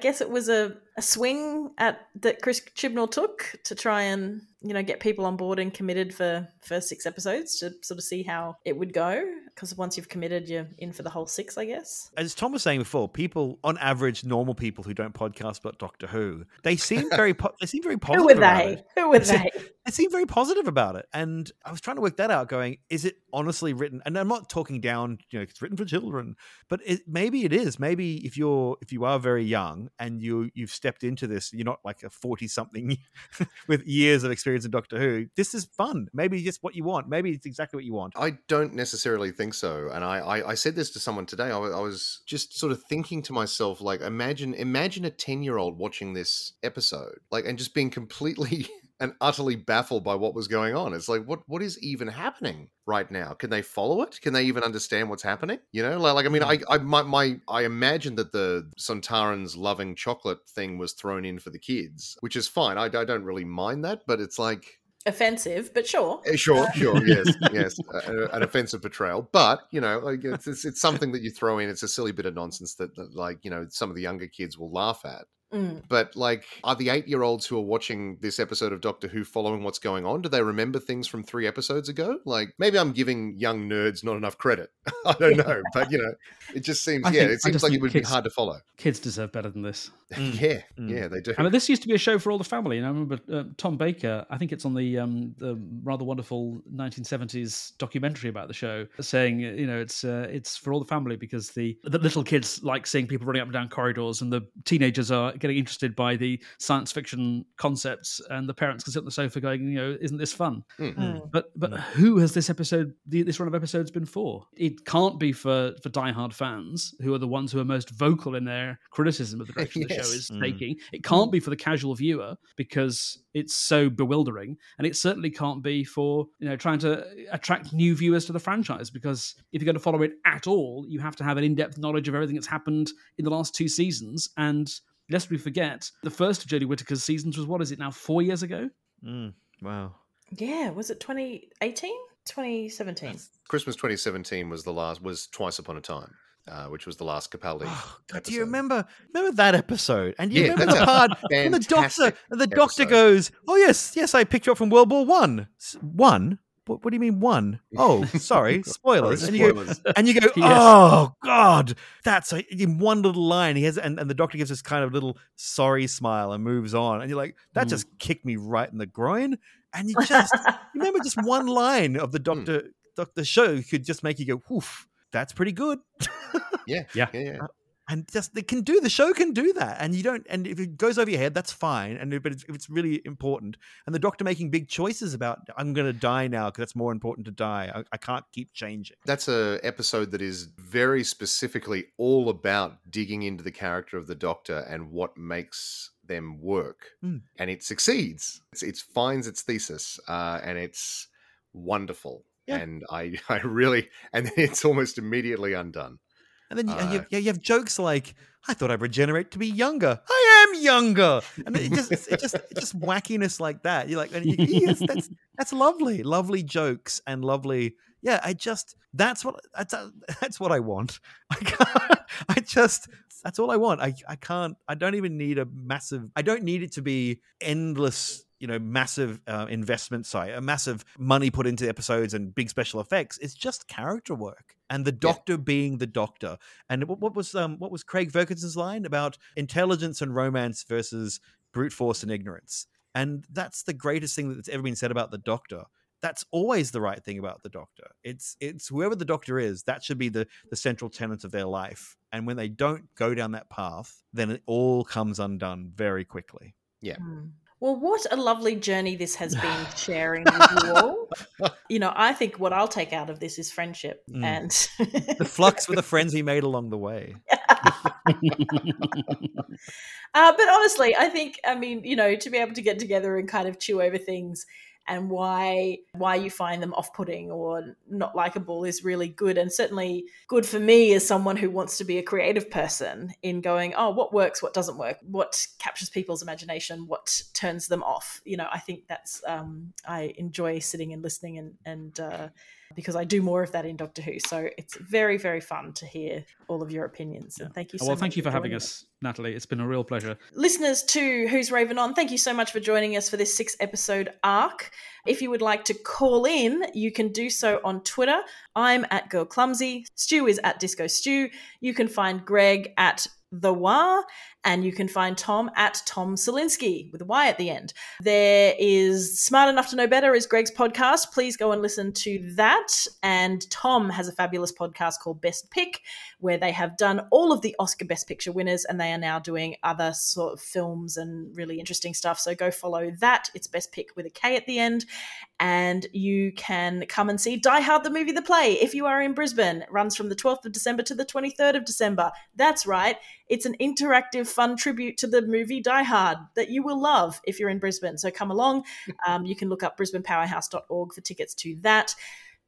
Guess it was a, a swing at that Chris Chibnall took to try and you know get people on board and committed for first six episodes to sort of see how it would go. Because once you've committed, you're in for the whole six, I guess. as Tom was saying before, people on average, normal people who don't podcast about Doctor Who, they seem very po- they seem very (laughs) Who positive. were about they? it. Who were it- they? (laughs) They seem very positive about it, and I was trying to work that out. Going, is it honestly written? And I'm not talking down, you know, it's written for children, but it, maybe it is. Maybe if you're if you are very young and you you've stepped into this, you're not like a forty something (laughs) with years of experience in Doctor Who. This is fun. Maybe it's just what you want. Maybe it's exactly what you want. I don't necessarily think so. And I, I, I said this to someone today. I, I was just sort of thinking to myself, like, imagine, imagine a 10 year old watching this episode, like, and just being completely (laughs) and utterly baffled by what was going on. It's like, what, what is even happening right now? Can they follow it? Can they even understand what's happening? You know, like, like I mean, I, I, my, my, I imagine that the Sontarans loving chocolate thing was thrown in for the kids, which is fine. I, I don't really mind that, but it's like, Offensive, but sure. Eh, Sure, sure, yes, (laughs) yes, an offensive portrayal, but you know, like it's, it's it's something that you throw in. It's a silly bit of nonsense that, that, like, you know, some of the younger kids will laugh at. Mm. But like, are the eight-year-olds who are watching this episode of Doctor Who following what's going on? Do they remember things from three episodes ago? Like, maybe I'm giving young nerds not enough credit. (laughs) I don't know, but you know, it just seems, I yeah, think- it seems like it would kids- be hard to follow. Kids deserve better than this. (laughs) Mm. Yeah, Mm. yeah, they do. I mean, this used to be a show for all the family. And I remember uh, Tom Baker. I think it's on the um, the rather wonderful 1970s documentary about the show, saying uh, you know it's uh, it's for all the family because the the little kids like seeing people running up and down corridors, and the teenagers are getting interested by the science fiction concepts, and the parents can sit on the sofa going, you know, isn't this fun? Mm. But but who has this episode, this run of episodes, been for? It can't be for for diehard fans who are the ones who are most vocal in their criticism of the direction the (laughs) show is Mm. taking. It can't be for the casual viewer because it's so bewildering, and it certainly can't be for you know trying to attract new viewers to the franchise. Because if you're going to follow it at all, you have to have an in-depth knowledge of everything that's happened in the last two seasons. And lest we forget, the first of Jodie Whittaker's seasons was what is it now? Four years ago. Mm, wow. Yeah, was it 2018? 2017. Christmas 2017 was the last was Twice Upon a Time, uh, which was the last Capaldi. Oh, God, do you remember remember that episode? And you Yeah, remember the part when the doctor fantastic the doctor goes, "Oh yes, yes, I picked you up from World War One. One? What, what do you mean one? (laughs) Oh, (laughs) sorry, spoilers." and, you go, Spoilers. and you go, (laughs) Yes. "Oh God, that's a, in one little line." He has, and, and the doctor gives this kind of little sorry smile and moves on, and you're like, "That Mm. just kicked me right in the groin." And you just remember just one line of the doctor doctor show could just make you go, "Woof." That's pretty good. Yeah, Yeah. yeah, yeah. And just they can do the show can do that and you don't and if it goes over your head that's fine and but it's, if it's really important and the doctor making big choices about i'm going to die now because that's more important to die I, I can't keep changing That's a episode that is very specifically all about digging into the character of the Doctor and what makes them work, Mm. and it succeeds. It's, it finds its thesis, uh, and it's wonderful. Yeah. And I, (laughs) I really, and then it's almost immediately undone. And then you, you, Uh, you have jokes like i thought i'd regenerate to be younger. I am younger. And it just it just it's just wackiness like that. You're like you, yes, (laughs) that's that's lovely. Lovely jokes and lovely yeah i just that's what that's, that's what i want. (laughs) I can't i just that's all i want. I i can't i don't even need a massive i don't need it to be endless you know massive uh, investment site a massive money put into episodes and big special effects. It's just character work and the doctor being the doctor. And what, what was um what was craig ferguson's line about intelligence and romance versus brute force and ignorance? And that's the greatest thing that's ever been said about the doctor. That's always the right thing about the doctor. It's it's whoever the doctor is that should be the the central tenet of their life. And when they don't go down that path then it all comes undone very quickly. Mm. Well, what a lovely journey this has been (laughs) sharing with you all. You know, I think what I'll take out of this is friendship Mm. and the (laughs) flux with the friends we made along the way (laughs) Uh, but honestly, I think I mean, you know, to be able to get together and kind of chew over things and why why you find them off-putting or not likable is really good. And certainly good for me as someone who wants to be a creative person in going, oh, what works, what doesn't work, what captures people's imagination, what turns them off. You know, I think that's um, I enjoy sitting and listening and and uh, because I do more of that in Doctor Who. So it's very, very fun to hear all of your opinions. And thank you so well, thank you for having joining us, Natalie. It's been a real pleasure. Listeners to Who's Raven On, thank you so much for joining us for this six episode arc. If you would like to call in, you can do so on Twitter. I'm at Girl Clumsy. Stu is at Disco Stew. You can find Greg at The Wah, and you can find Tom at Tom Selinsky with a Y at the end. There is Smart Enough to Know Better is Greg's podcast. Please go and listen to that. And Tom has a fabulous podcast called Best Pick, where they have done all of the Oscar Best Picture winners and they are now doing other sort of films and really interesting stuff. So go follow that. It's Best Pick with a K at the end. And you can come and see Die Hard, the movie, the play, if you are in Brisbane. It runs from the 12th of December to the 23rd of December. That's right. It's an interactive, fun tribute to the movie Die Hard that you will love if you're in Brisbane. So come along. (laughs) Um, you can look up brisbanepowerhouse.org for tickets to that.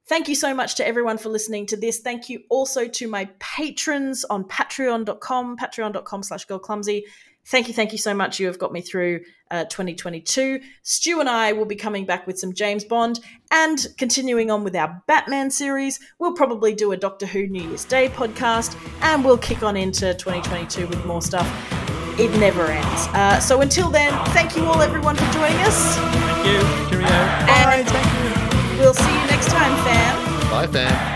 Thank you so much to everyone for listening to this. Thank you also to my patrons on patreon.com, patreon.com slash girlclumsy. Thank you, thank you so much. You have got me through uh, 2022. Stu and I will be coming back with some James Bond and continuing on with our Batman series. We'll probably do a Doctor Who New Year's Day podcast and we'll kick on into 2022 with more stuff. It never ends. Uh, so until then, thank you all, everyone, for joining us. Thank you. Cheerio. And we'll see you next time, fam. Bye, fam.